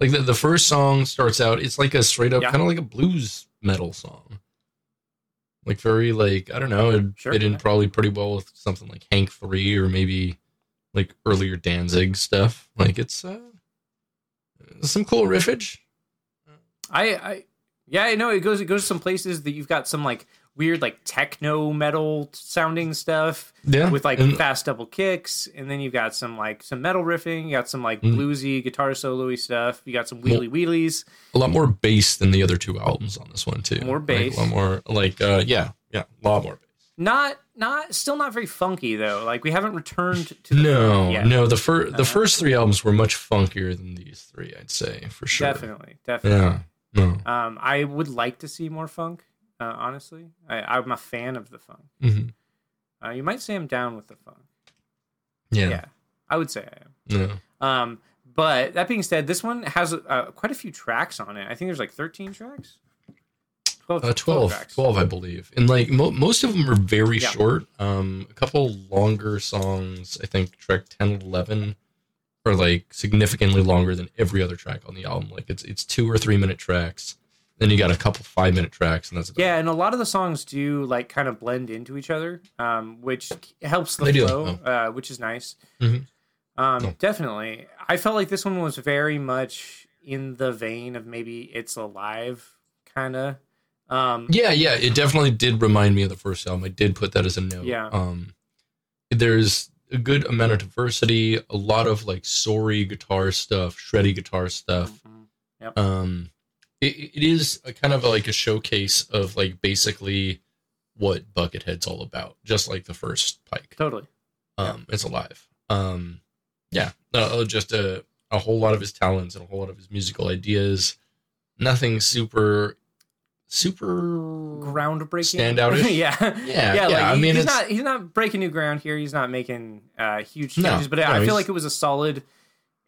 Like the, the first song starts out, it's like a straight up Yeah. kind of like a blues metal song. Like very like I don't know, it Sure, fit in yeah. probably pretty well with something like Hank Three or maybe like earlier Danzig stuff. Like it's uh, some cool riffage. I, I yeah, I know it goes it goes to some places that you've got some like weird like techno metal sounding stuff Yeah, with like and- fast double kicks, and then you've got some like some metal riffing, you got some like Mm. bluesy guitar soloy stuff, you got some wheelie wheelies. a lot more bass than the other two albums on this one too. More Like, bass. a lot more like uh, yeah, yeah, a lot more bass. Not not still not very funky though. Like we haven't returned to the No, no. The first the Uh, first three albums were much funkier than these three. I'd say for sure. Definitely, definitely. Yeah. No. Um, I would like to see more funk. Uh, honestly, I, I'm a fan of the funk. hmm Uh, you might say I'm down with the funk. Yeah. yeah I would say I am. No. Um, but that being said, this one has uh, quite a few tracks on it. I think there's like 13 tracks. 12, Uh, 12, 12, I believe. And like mo- most of them are very Yeah. short. Um, a couple longer songs, I think track 10 and 11 are like significantly longer than every other track on the album. Like it's it's two or three minute tracks. Then you got a couple five minute tracks, and that's about Yeah, and a lot of the songs do like kind of blend into each other, um, which helps the They flow, uh, which is nice. Mhm. Um, Oh. Definitely, I felt like this one was very much in the vein of maybe "It's Alive," kind of. Um, Yeah, yeah, it definitely did remind me of the first album. I did put that as a note. Yeah. Um, there's a good amount of diversity, a lot of like sorry guitar stuff, shreddy guitar stuff. mhm. Um, it, it is a kind of like a showcase of like basically what Buckethead's all about, just like the first Pike. Totally. Um, it's alive. Um, yeah, uh, just a a whole lot of his talents and a whole lot of his musical ideas. Nothing super, super Groundbreaking. Standoutish? yeah. Yeah, yeah, yeah. like I mean, he's it's not he's not breaking new ground here. He's not making uh, huge No, changes, but no, I feel he's- like it was a solid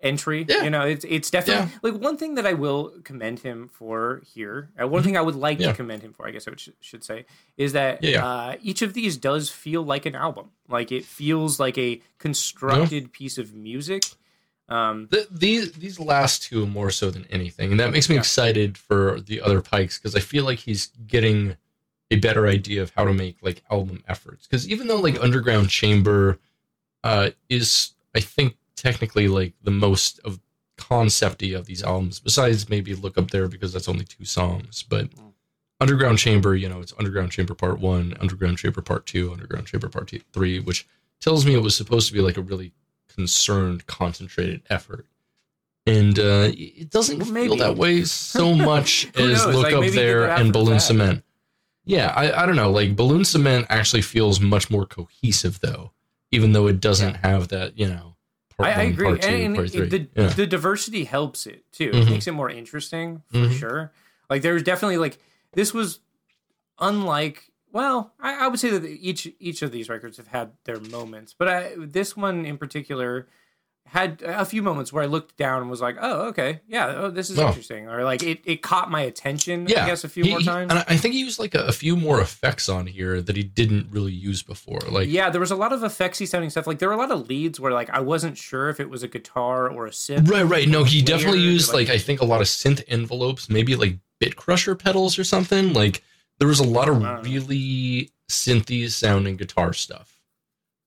entry. Yeah. You know, it's it's definitely like one thing that I will commend him for here. Uh, one thing I would like Mm-hmm. Yeah. to commend him for, I guess I would, should say, is that Yeah, yeah. Uh, each of these does feel like an album. Like it feels like a constructed piece of music. Um, the, these these last two more so than anything, and that makes me Yeah. excited for the other Pikes because I feel like he's getting a better idea of how to make like album efforts. Because even though like Underground Chamber uh, is, I think technically like the most of concepty of these albums, besides maybe Look Up There because that's only two songs, but. Mm. Underground Chamber, you know, it's Underground Chamber Part One, Underground Chamber Part Two, Underground Chamber Part two, Three, which tells me it was supposed to be like a really concerned, concentrated effort. And uh, it doesn't Well, feel that way so much as knows? Look Like, Up There and Balloon bad. Cement. Yeah, I, I don't know. Like Balloon Cement actually feels much more cohesive, though, even though it doesn't have that, you know, part I, I agree, part two, and, part three. the yeah. the diversity helps it too. It Mhm. makes it more interesting for Mhm. sure. Like there's definitely like this was unlike. Well, I, I would say that each each of these records have had their moments, but I, this one in particular, had a few moments where I looked down and was like, "Oh, okay, yeah, oh, this is Oh. interesting," or like it, it caught my attention. Yeah, I guess a few He- more he- times. and I- I think he used like a, a few more effects on here that he didn't really use before. Like, yeah, there was a lot of effectsy sounding stuff. Like there were a lot of leads where like I wasn't sure if it was a guitar or a synth. right, right. No, he definitely used like- like I think a lot of synth envelopes, maybe like bit crusher pedals or something. Like there was a lot of really synthy sounding guitar stuff,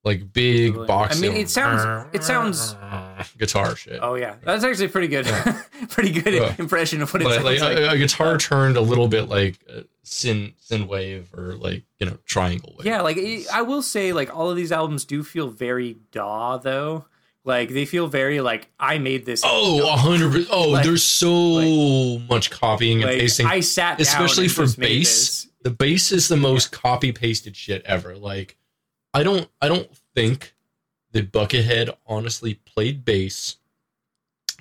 like big box. I mean, it sounds- it sounds- guitar shit. Oh yeah, that's actually pretty good. Yeah. pretty good Yeah. impression of what it like, sounds like, like. a, a guitar turned a little bit like uh, sin sin wave or like you know triangle wave. Yeah, like I will say, like all of these albums do feel very DAW though. Like they feel very like I made this. Oh, a hundred percent. Oh, Like- there's so much copying and like, pasting. I sat down especially for bass. The bass is the most copy pasted shit ever. Like, I don't, I don't think that Buckethead honestly played bass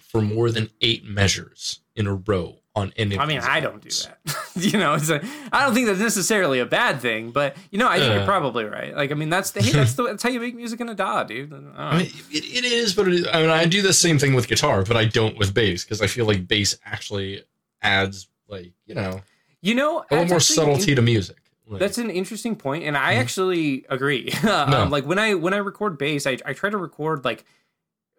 for more than eight measures in a row on any. I mean, I don't do that. you know, it's a, I don't think that's necessarily a bad thing, but you know, I think Uh. you're probably right. Like, I mean, that's the hey, that's the that's how you make music in a DAW, dude. I. I mean, it, it is, but it, I mean, I do the same thing with guitar, but I don't with bass because I feel like bass actually adds, like, you know, you know, a little more subtlety in- to music. Like, That's an interesting point, and I Mhm. actually agree. um, No. Like when I when I record bass, I I try to record like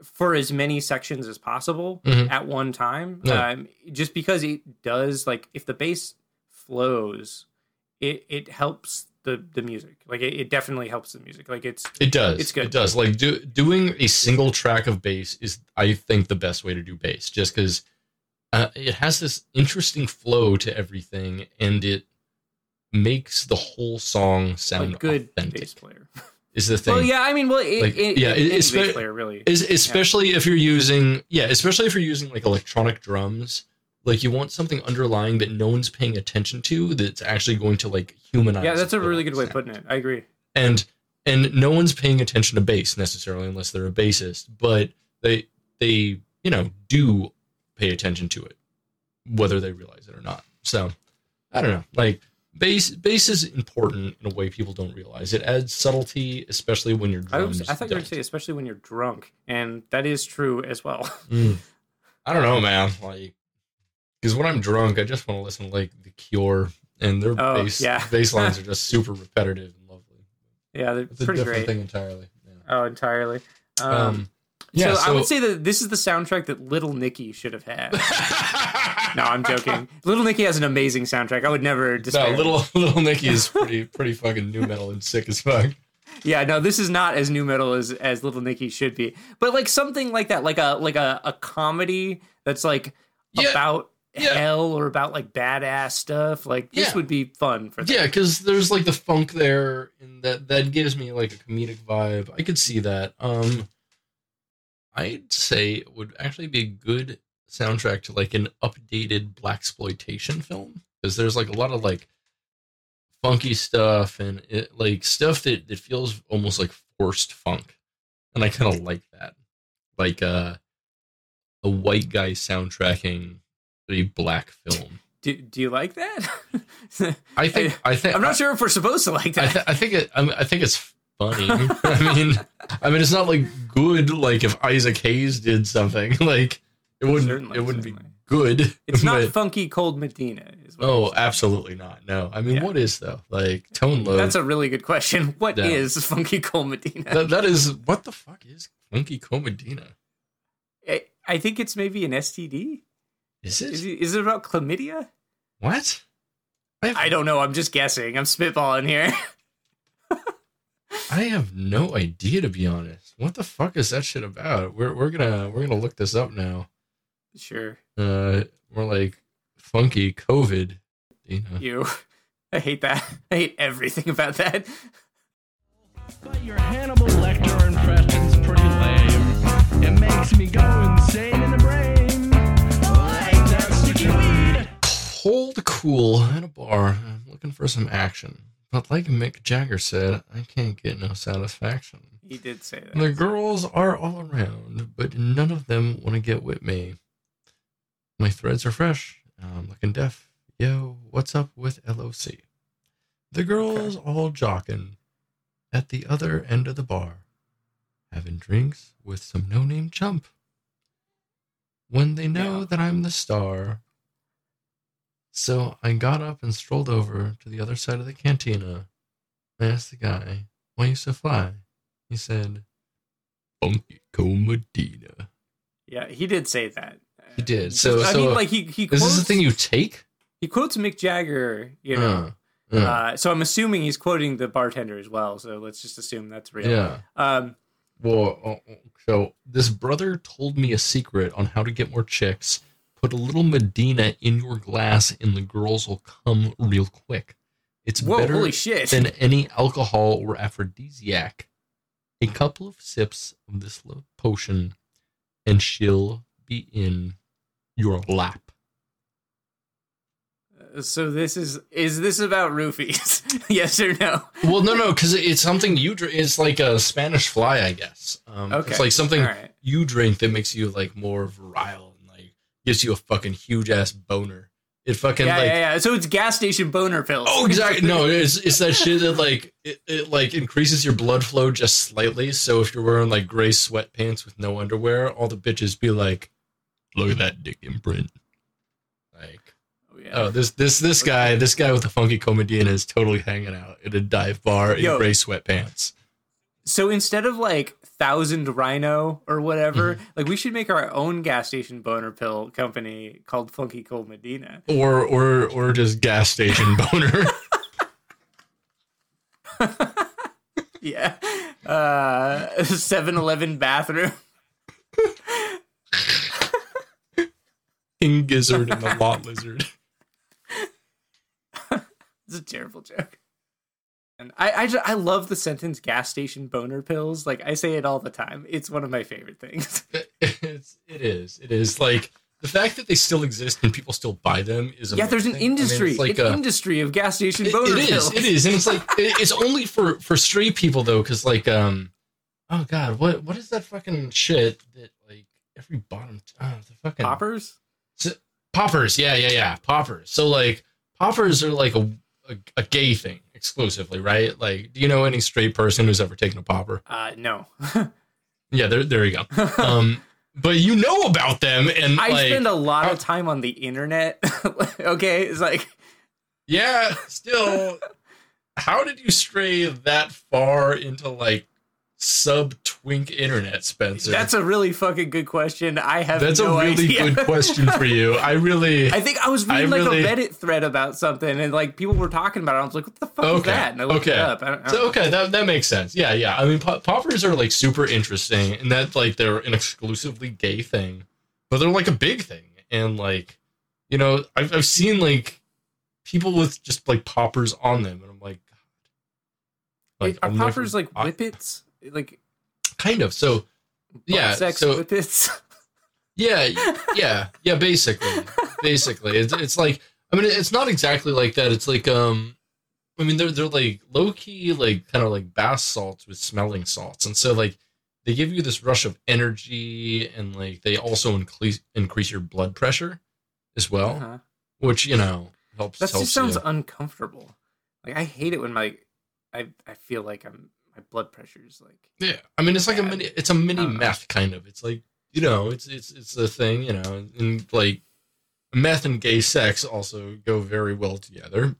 for as many sections as possible Mhm. at one time, Yeah. um, just because it does like if the bass flows, it it helps the the music. Like it, it definitely helps the music. Like it's It does. It's good. It does. Like do, doing a single track of bass is, I think, the best way to do bass, just because uh, it has this interesting flow to everything, and it makes the whole song sound a good authentic. bass player. Is the thing. Well, yeah, I mean, well, it, Like, it, yeah, any it- bass player really. Is especially if you're using yeah, especially if you're using like electronic drums. Like you want something underlying that no one's paying attention to that's actually going to like humanize. yeah, that's a really good way of putting it. I agree. and and no one's paying attention to bass necessarily unless they're a bassist but they they you know do pay attention to it whether they realize it or not so i don't know like bass bass is important in a way people don't realize it adds subtlety especially when your I, drums was, I thought you were going to say, especially when you're drunk, and that is true as well. Mm. i don't know man like because when i'm drunk i just want to listen to like the cure and their Oh, bass yeah. bass lines are just super repetitive and lovely yeah, they're it's a pretty different great. thing entirely yeah. Oh, entirely. Um, um yeah so, I would say that this is the soundtrack that Little Nicky should have had. no, I'm joking. Little Nicky has an amazing soundtrack. I would never No, despair. little little Nicky is pretty pretty fucking new metal and sick as fuck. yeah, no, this is not as new metal as as Little Nicky should be. But like something like that, like a like a, a comedy that's like Yeah, about yeah. hell or about like badass stuff. Like this Yeah. would be fun for that. Yeah, because there's like the funk there, and that that gives me like a comedic vibe. I could see that. Um, I'd say it would actually be a good soundtrack to like an updated black exploitation film because there's like a lot of like funky stuff and it like stuff that that feels almost like forced funk, and I kind of like that. Like uh, a white guy soundtracking a black film. Do, do you like that? I think I think I'm not sure if we're supposed to like I, that. th- I think it. I, mean, I think it's funny. I mean, I mean, it's not like good. Like if Isaac Hayes did something, like it wouldn't. Certainly, it wouldn't certainly. be good. It's not but- funky cold Medina. Is what oh, absolutely not. No. I mean, Yeah. what is though? Like Tone Loc. That's a really good question. What is funky cold Medina? that, that is what the fuck is funky comedina? I, I think it's maybe an STD. Is it Is it, is it about chlamydia? what? have, I don't know. I'm just guessing. I'm spitballing here. I have no idea to be honest. What the fuck is that shit about? We're we're gonna we're gonna look this up now. sure. Uh, more like funky COVID. You know. You. I hate that. I hate everything about that. But your Hannibal Lecter impression's pretty lame. It makes me go insane in the brain. Like that sticky weed. Cold cool at a bar. I'm looking for some action. But like Mick Jagger said, I can't get no satisfaction. He did say that. The girls are all around, but none of them want to get with me. My threads are fresh. I'm looking deaf. Yo, what's up with LOC? The girls all jocking at the other end of the bar. having drinks with some no name chump. When they know Yeah. that I'm the star. So I got up and strolled over to the other side of the cantina. I asked the guy, Why you so fly? He said, Funky Medina. Yeah, he did say that. He did. So, I so mean, like he he is quotes, this is the thing you take? he quotes Mick Jagger, you know. Uh, uh, Uh, so I'm assuming he's quoting the bartender as well. So let's just assume that's real. yeah. Um, Well, uh, uh, so this brother told me a secret on how to get more chicks. Put a little Medina in your glass, and the girls will come real quick. It's whoa, better holy shit! than any alcohol or aphrodisiac. A couple of sips of this potion, and she'll be in your lap. so this is is this about roofies? yes or no? Well, no, no, because it's something you drink. It's like a Spanish fly, I guess. Um, Okay, It's like something right. you drink that makes you like more virile gives you a fucking huge ass boner. It fucking Yeah, like yeah, yeah. So it's gas station boner pills. oh exactly no it's it's that shit that like it, it like increases your blood flow just slightly. So if you're wearing like gray sweatpants with no underwear, all the bitches be like, look at that dick imprint. Like Oh, yeah. oh this this this guy this guy with the funky comedian is totally hanging out at a dive bar in Yo. gray sweatpants. So instead of like thousand rhino or whatever, Mm-hmm. like we should make our own gas station boner pill company called Funky Cold Medina. Or or or just gas station boner. Yeah. Uh 7-Eleven bathroom. King Gizzard and the Lot Lizard. It's a terrible joke. And I, I, ju- I love the sentence gas station boner pills. Like I say it all the time. It's one of my favorite things. It's, it is. It is like the fact that they still exist and people still buy them is yeah, there's an amazing. I mean, industry. it's like an a- industry of gas station it- boner it pills. is. It is, and it's like it- it's only for for straight people though, because like um, oh god, what what is that fucking shit that like every bottom oh, the fucking Poppers? poppers? Yeah, yeah, yeah, poppers. So like poppers are like a, a a gay thing exclusively, right? Like, do you know any straight person who's ever taken a popper? Uh no. Yeah, there there you go. Um, but you know about them, and I like, spend a lot how- of time on the internet. okay, it's like yeah, still, how did you stray that far into like sub twink internet, Spencer? that's a really fucking good question. I have That's no a really idea. good question for you. I really I think I was I reading like really- a Reddit thread about something, and like people were talking about it. I was like, "What the fuck is that?" And I looked it okay. up. I don't, I don't So okay, that that makes sense. Yeah, yeah. I mean, pop- poppers are like super interesting, and that like they're an exclusively gay thing, but they're like a big thing, and like, you know, I've I've seen like people with just like poppers on them, and I'm like, God. Wait, are poppers like I- whippets? Like kind of. So yeah, sex so whippets? yeah, yeah, yeah. Basically, basically, it's it's like I mean, it's not exactly like that. It's like um, I mean, they're they're like low key, like kind of like bath salts with smelling salts, and so like they give you this rush of energy, and like they also increase increase your blood pressure as well, Uh-huh. which you know helps. That helps just sounds you. uncomfortable. Like I hate it when my I I feel like I'm my blood pressure is like Yeah, I mean, it's like a mini. It's a mini meth kind of. It's like you know, it's it's it's a thing, you know, and like meth and gay sex also go very well together,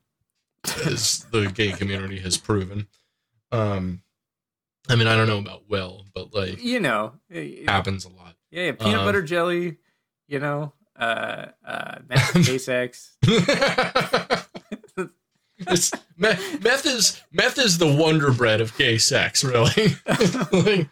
as the gay community has proven. Um, I mean, I don't know about well, but like you know, it- happens a lot. yeah, yeah, peanut Um, butter jelly, you know, uh, uh, meth, gay sex. it's meth, meth is meth is the wonder bread of gay sex, really. like,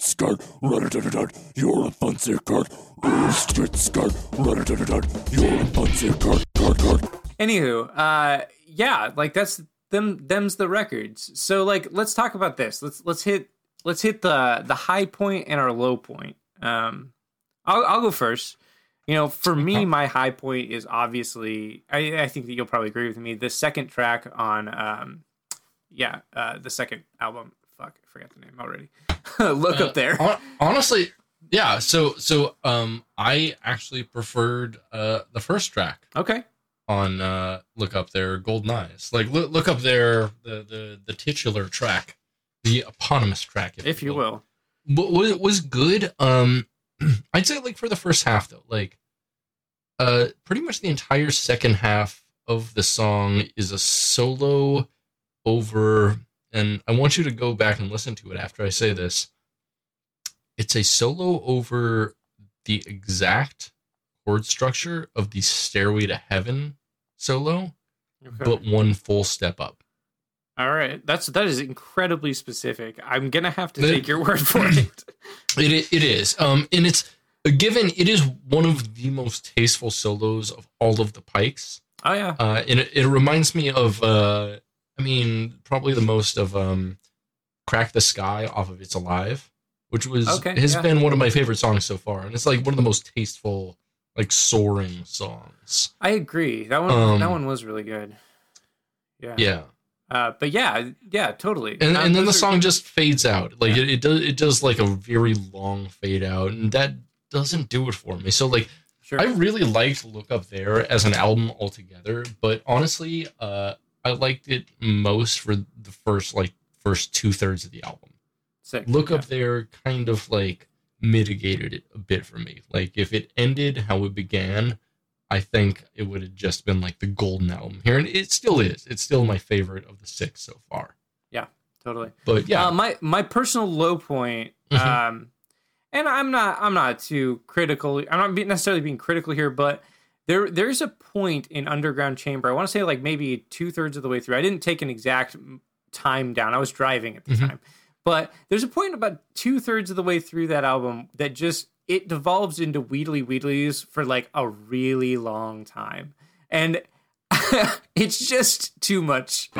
skirt, rat-a-tat-tat, you're a fancy. Ooh, street skirt, rat-a-tat-tat, you're a fancy cart, cart, cart. Anywho, uh, yeah, like that's them. Them's the records. So like, let's talk about this. Let's let's hit let's hit the the high point and our low point. Um, I'll I'll go first. You know, for me, my high point is obviously. I, I think that you'll probably agree with me. The second track on, um, yeah, uh, the second album, fuck, I forgot the name already. Look up there. Hon- honestly, yeah. So so um, I actually preferred uh the first track Okay. On uh look up there, Golden Eyes. Like look look up there the the the titular track, the eponymous track, If you will. What was was good. Um, I'd say like for the first half though, like uh, pretty much the entire second half of the song is a solo over, and I want you to go back and listen to it after I say this. It's a solo over the exact chord structure of the Stairway to Heaven solo, Okay. but one full step up. All right. That's that is incredibly specific. I'm gonna have to The- take your word for it. It it is. Um, and it's given it is one of the most tasteful solos of all of the Pikes. Oh yeah. Uh, and it, it reminds me of uh, I mean, probably the most of um, "Crack the Sky" off of "It's Alive," which was Okay, has yeah. been one of my favorite songs so far, and it's like one of the most tasteful, like soaring songs. I agree. That one Um, that one was really good. Yeah. Yeah, Uh, but yeah, yeah, totally. and and then the are- song just fades out. Like Yeah. it, it does it does like a very long fade out, and that doesn't do it for me. So like. Sure. I really liked Look Up There as an album altogether, but honestly, uh, I liked it most for the first like first two thirds of the album. Sick. Look yeah. Up There kind of like mitigated it a bit for me. Like if it ended how it began, I think it would have just been like the golden album here, and it still is. It's still my favorite of the six so far. Yeah, totally. But yeah, Uh, my my personal low point, Mhm. um, and I'm not I'm not too critical. I'm not necessarily being critical here, but there there's a point in Underground Chamber. I want to say like maybe two thirds of the way through. I didn't take an exact time down. I was driving at the Mhm. time, but there's a point about two thirds of the way through that album that just it devolves into Wheedly Wheedlies for like a really long time, and it's just too much.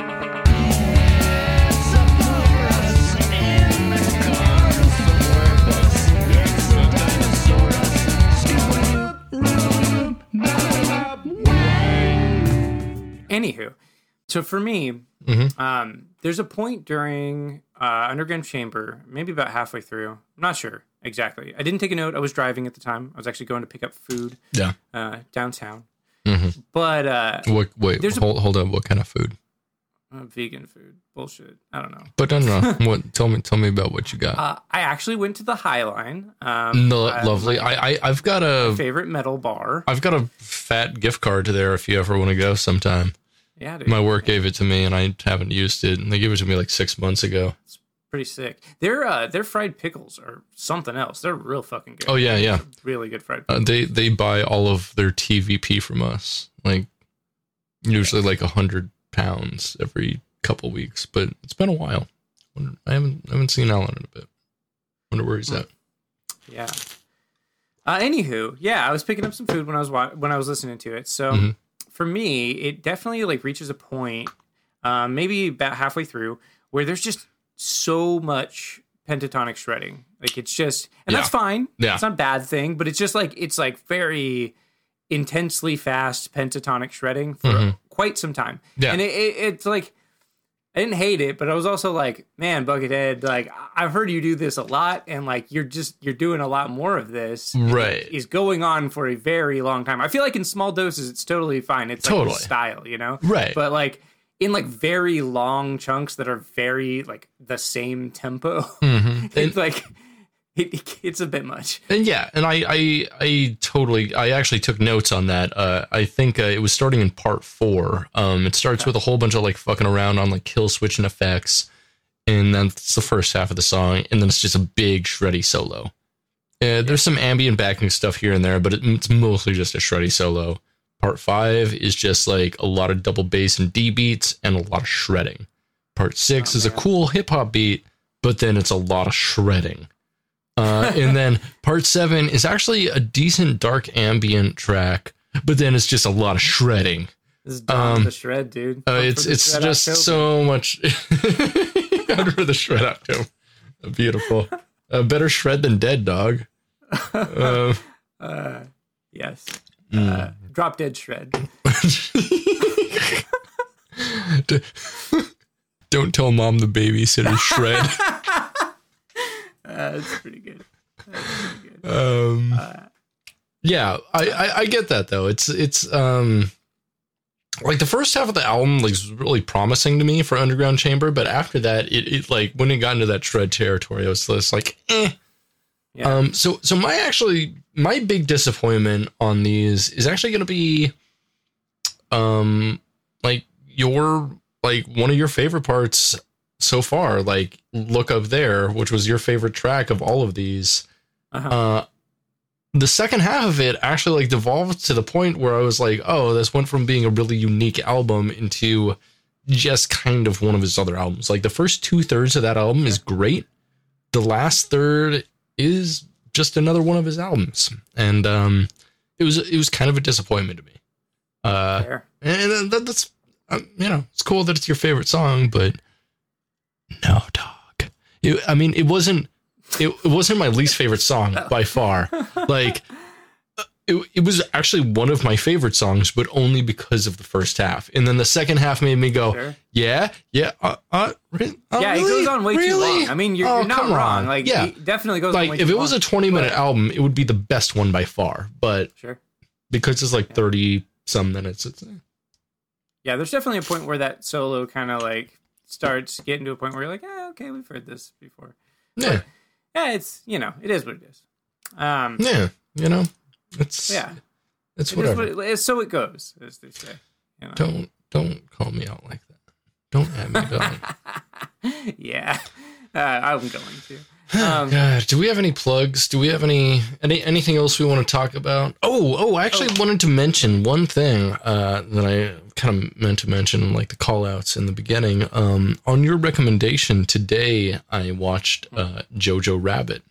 Anywho, so for me, Mhm. um, there's a point during uh, Underground Chamber, maybe about halfway through. I'm not sure exactly. I didn't take a note. I was driving at the time. I was actually going to pick up food yeah. uh, downtown. Mhm. But uh, What? Wait, There's a- hold hold up. What kind of food? uh, vegan food, bullshit. I don't know. But no, no. no. what? Tell me, tell me about what you got. Uh, I actually went to the Highline. Um, no, uh, lovely. I, I I've got a favorite metal bar. I've got a fat gift card to there if you ever want to go sometime. Yeah, dude, My work gave it to me and I haven't used it. And they gave it to me like six months ago. It's pretty sick. Their uh, their fried pickles are something else. They're real fucking good. Oh yeah, yeah. really good fried. Uh, they they buy all of their TVP from us, like usually like a hundred pounds every couple weeks. But it's been a while. I haven't I haven't seen Alan in a bit. Wonder where he's Hmm. at. Yeah. Uh, anywho, yeah, I was picking up some food when I was wa- when I was listening to it. So Mhm. For me, it definitely like reaches a point, um, maybe about halfway through, where there's just so much pentatonic shredding. Like it's just, and that's fine. Yeah. it's not a bad thing, but it's just like it's like very intensely fast pentatonic shredding for Mhm. quite some time. Yeah. and it, it, it's like. I didn't hate it, but I was also like, man, Buckethead, like I've heard you do this a lot, and like you're just you're doing a lot more of this. Right. Is going on for a very long time. I feel like in small doses, it's totally fine. It's like Totally. the style, you know. Right. But like in like very long chunks that are very like the same tempo, Mhm. it's like it, it's a bit much. And yeah, and I, I, I totally, I actually took notes on that. Uh, I think uh, it was starting in part four. Um, it starts with a whole bunch of like fucking around on like kill switch and effects, and then it's the first half of the song, and then it's just a big shreddy solo. Uh, there's some ambient backing stuff here and there, but it, it's mostly just a shreddy solo. Part five is just like a lot of double bass and D beats and a lot of shredding. Part six Oh, is a cool hip hop beat, but then it's a lot of shredding. Uh, and then part seven is actually a decent dark ambient track, but then it's just a lot of shredding. This is Um, the Shred, dude. Uh, it's it's just October. so much under the shred October. Beautiful. Uh, better shred than dead dog. Uh, Uh, yes. mm. Uh, drop dead shred. Don't tell mom the babysitter shred. Uh, that's pretty good. That's pretty good. Um, Uh, yeah, I, I I get that though. It's it's um like the first half of the album like was really promising to me for Underground Chamber, but after that, it, it like when it got into that shred territory, I was just like, eh. Yeah. Um. So so my actually my big disappointment on these is actually going to be, um, like your like one of your favorite parts so far, like look up there, which was your favorite track of all of these uh-huh. uh the second half of it actually like devolved to the point where I was like, oh, this went from being a really unique album into just kind of one of his other albums. Like the first two thirds of that album is great. The last third is just another one of his albums. And um it was it was kind of a disappointment to me. Uh Fair. and that, that's um, you know, it's cool that it's your favorite song, but no, dog. It, I mean, it wasn't. It, it wasn't my least favorite song by far. Like, uh, it, it was actually one of my favorite songs, but only because of the first half. And then the second half made me go, Sure. yeah, yeah, uh, uh, re- uh, yeah, it really? goes on way too Really? long. I mean, you're, Oh, you're not wrong. on. Like, yeah, it definitely goes on like if too it was a 20 minute but- album, it would be the best one by far. But Sure. because it's like 30 some minutes, it's Yeah, there's definitely a point where that solo kind of like starts getting to a point where you're like, ah, okay, we've heard this before. yeah, Yeah, it's you know, it is what it is. Um, yeah, you know, it's yeah, it's it whatever. what it, so it goes, as they say. You know? Don't don't call me out like that. Don't add me down. yeah, uh, I'm going to. Um, God, do we have any plugs? Do we have any any anything else we want to talk about? Oh, oh, I actually wanted to mention one thing uh, that I kind of meant to mention, like the call outs in the beginning. Um, on your recommendation today, I watched uh, Jojo Rabbit.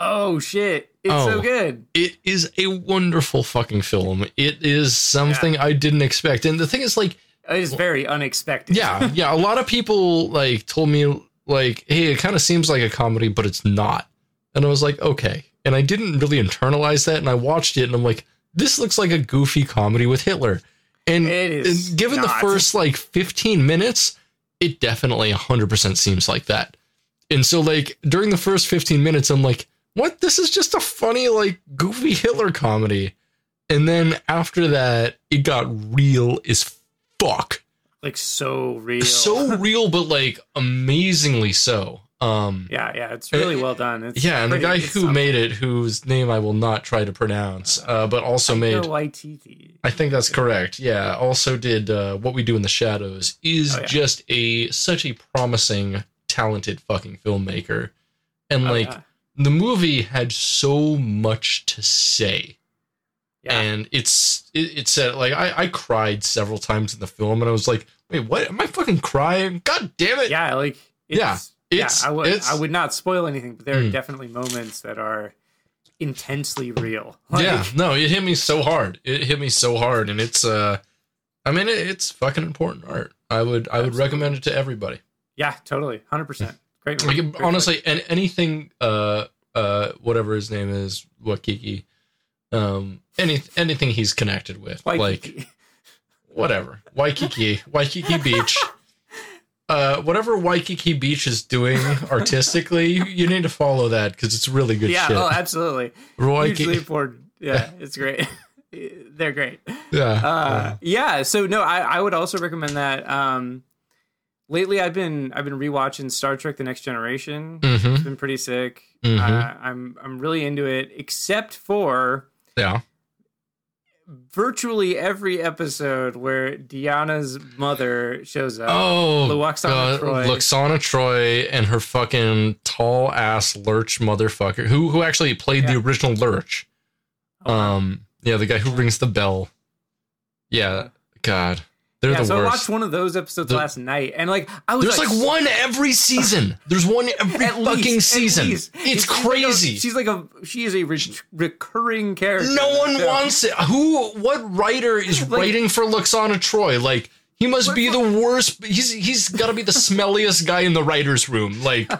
oh shit, it's Oh. so good. It is a wonderful fucking film. It is something I didn't expect, and the thing is, like, It is very unexpected. yeah yeah a lot of people like told me like hey it kind of seems like a comedy but it's not. And i was like okay. And i didn't really internalize that and i watched it and i'm like this looks like a goofy comedy with hitler. And, and given the first like 15 minutes it definitely 100% seems like that. And so like during the first 15 minutes i'm like what? This is just a funny like goofy hitler comedy. And then after that it got real as fuck like so real. so real but like amazingly so um yeah, yeah, it's really well done. It's yeah and the guy who something. made it whose name i will not try to pronounce uh but also made Waititi. i think that's correct yeah also did uh what we do in the shadows is Oh, yeah. just a such a promising talented fucking filmmaker and Oh, like yeah. the movie had so much to say Yeah. and it's it, it said like I, I cried several times in the film and i was like wait what am i fucking crying god damn it yeah, like it's, Yeah, it's- yeah. I would I would not spoil anything, but there are Mm. definitely moments that are intensely real. Like, yeah no it hit me so hard it hit me so hard and it's uh i mean it, it's fucking important art i would i would Absolutely. recommend it to everybody yeah, totally, hundred percent. Great. like great honestly and anything uh uh whatever his name is wakiki um any anything he's connected with flick. like whatever waikiki waikiki beach uh whatever waikiki beach is doing artistically you, you need to follow that because it's really good yeah, shit oh, absolutely. Waikiki- Hugely important. Yeah, it's great. They're great. yeah Uh, yeah. So no, I, I would also recommend that. Um, lately, I've been I've been rewatching Star Trek: The Next Generation. hmm It's been pretty sick. Mhm. Uh, I'm I'm really into it, except for yeah virtually every episode where Deanna's mother shows up. Oh, Lwaxana God, Troi. Lwaxana Troi and her fucking tall ass Lurch motherfucker, who who actually played the original Lurch. Oh, wow. Um, yeah, the guy who rings the bell. Yeah, God, they're yeah, the so I watched one of those episodes The- last night, and like I was There's like, one every season. There's one every fucking least, season. It's like a- crazy. she's like a she is a re- recurring character. no one So- wants it. Who? What writer is Like- writing for Lwaxana Troi? Like he must be the worst. He's he's got to be the smelliest guy in the writers' room. Like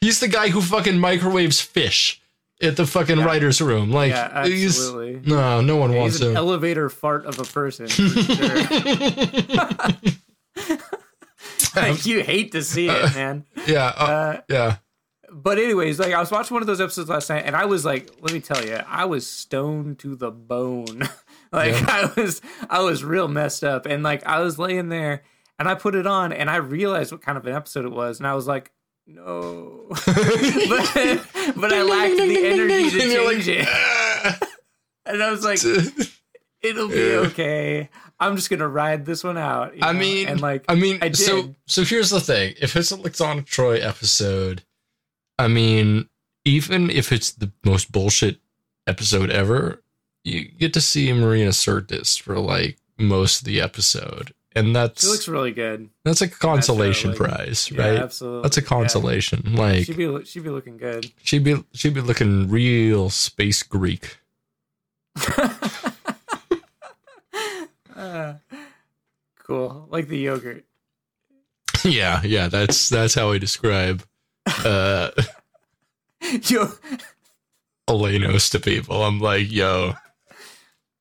he's the guy who fucking microwaves fish at the fucking Yeah. writers' room. Like Yeah, absolutely. no, no one wants He's an him. elevator fart of a person. For sure. like you hate to see it, man. yeah, uh, Uh, yeah. but anyways, like I was watching one of those episodes last night, and I was like, let me tell you, I was stoned to the bone. like Yeah. I was, I was real messed up, and like I was laying there, and I put it on, and I realized what kind of an episode it was, and I was like, no, but, but I lacked the energy to And you're like, change it, and I was like, it'll be okay. I'm just gonna ride this one out. I know? mean, and like, I mean, I so so here's the thing: if it's a Lwaxana Troi episode, I mean, even if it's the most bullshit episode ever, you get to see Marina Sirtis for like most of the episode, and that's she looks really good. that's a consolation Naturally. prize, Yeah, right? absolutely. That's a Yeah. consolation. Like She'd be she'd be looking good. she'd be she'd be looking real space Greek. Uh, cool, like the yogurt. yeah, yeah, that's that's how I describe uh Yo, Elenos to people. I'm like, yo,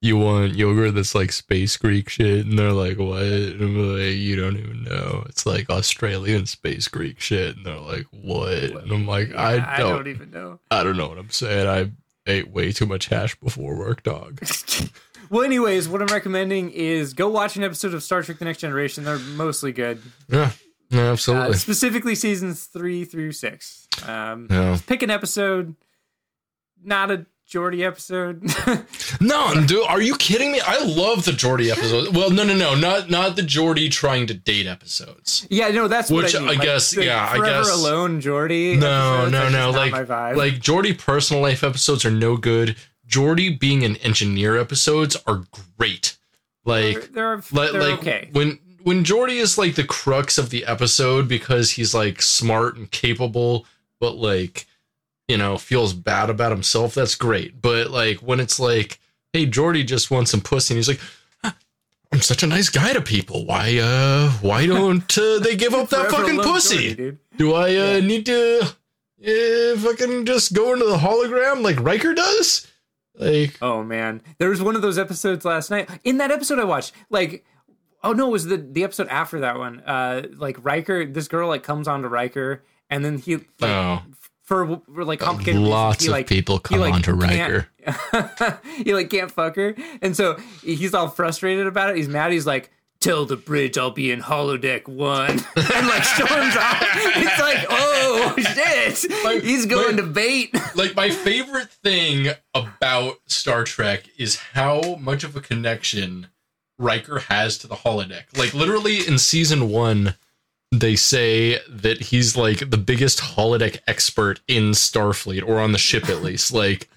you want yogurt that's like space Greek shit? And they're like, what? And I'm like, you don't even know. It's like Australian space Greek shit. And they're like, what? And I'm like, I I don't, don't even know. I don't know what I'm saying. I ate way too much hash before work, dog. well, anyways, what I'm recommending is go watch an episode of Star Trek: The Next Generation. They're mostly good, Yeah, no, uh, absolutely. specifically seasons three through six. Um, no, pick an episode, not a Geordi episode. no, dude, are you kidding me? I love the Geordi episodes. Well, no, no, no, not not the Geordi trying to date episodes. yeah, no, that's Which what I, mean. I Like, guess- yeah, I guess- Alone Geordi. No, no, no. Like, like Geordi personal life episodes are no good. Geordi being an engineer episodes are great. Like, they're, they're, like, they're like okay. when when Geordi is like the crux of the episode because he's like smart and capable, but like you know feels bad about himself. That's great. But like when it's like, hey, Geordi just wants some pussy, and he's like. "Ah, I'm such a nice guy to people. Why, uh, why don't uh, they give up that fucking pussy? Dude. Do I uh, Yeah. need to uh, fucking just go into the hologram like Riker does? Like, Oh man, there was one of those episodes last night. In that episode I watched, like, oh no, it was the the episode after that one. Uh, like Riker, this girl like comes on to Riker, and then he like, oh, for, for like complicated reasons, lots he, of like, people he, come like, onto can't- Riker. he like can't fuck her, and so he's all frustrated about it. He's mad. He's like. Tell the bridge I'll be in holodeck one, and like storms off. It's like, oh shit, Like, he's going like- to bait. Like, my favorite thing about Star Trek is how much of a connection Riker has to the holodeck. Like, literally in season one, they say that he's like the biggest holodeck expert in Starfleet or on the ship at least. Like,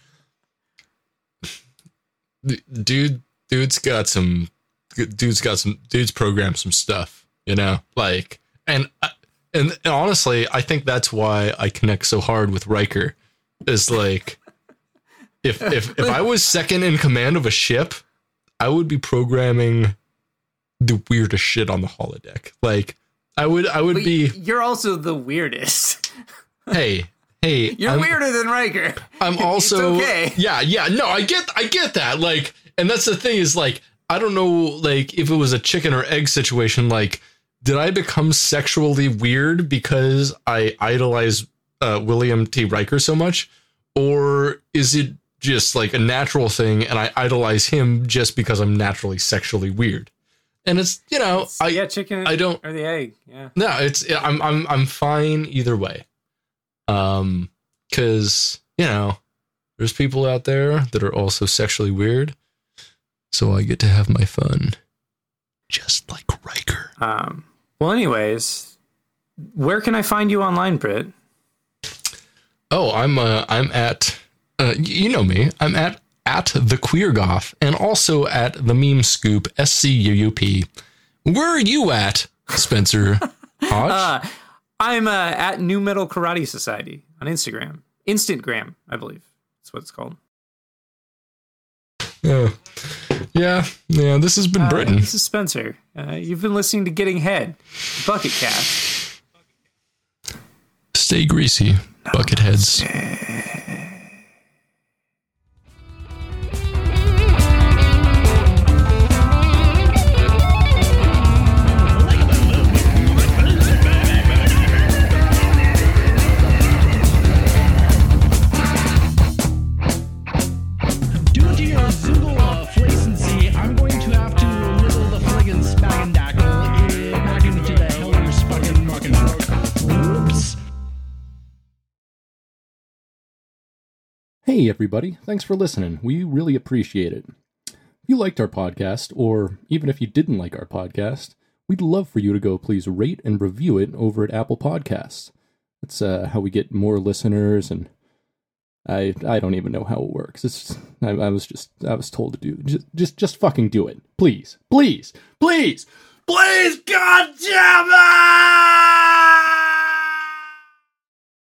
dude, dude's got some, dude's got some, dude's programmed some stuff, you know, like, and, uh, and honestly, I think that's why I connect so hard with Riker. Is like, if if if I was second in command of a ship, I would be programming the weirdest shit on the holodeck. Like, I would I would But be, You're also the weirdest. hey, hey, You're I'm, weirder than Riker. I'm also okay. yeah, yeah. No, I get I get that. Like, and that's the thing is like I don't know like if it was a chicken or egg situation. Like, did I become sexually weird because I idolize uh, William T. Riker so much, or is it just like a natural thing and I idolize him just because I'm naturally sexually weird? And it's you know I yeah, chicken. I don't or the egg. Yeah. no, it's I'm I'm I'm fine either way. Um cuz you know, there's people out there that are also sexually weird. So I get to have my fun just like Riker. Um. Well, anyways, where can I find you online, Britt? Oh, I'm uh I'm at uh you know me. I'm at at the queer goth and also at the meme scoop S C U U P. Where are you at, Spencer Hodge? Uh, I'm uh, at New Metal Karate Society on Instagram. Instantgram, I believe. That's what it's called. yeah. Yeah, yeah, this has been Uh, Britain. This is Spencer. Uh, you've been listening to Getting Head, Bucket Cast. Stay greasy, bucket bucketheads. Hey, everybody. Thanks for listening. We really appreciate it. If you liked our podcast, or even if you didn't like our podcast, we'd love for you to go please rate and review it over at Apple Podcasts. That's uh, how we get more listeners, and I I don't even know how it works. It's I, I was just I was told to do just just just fucking do it, please, please, please, please, God damn it!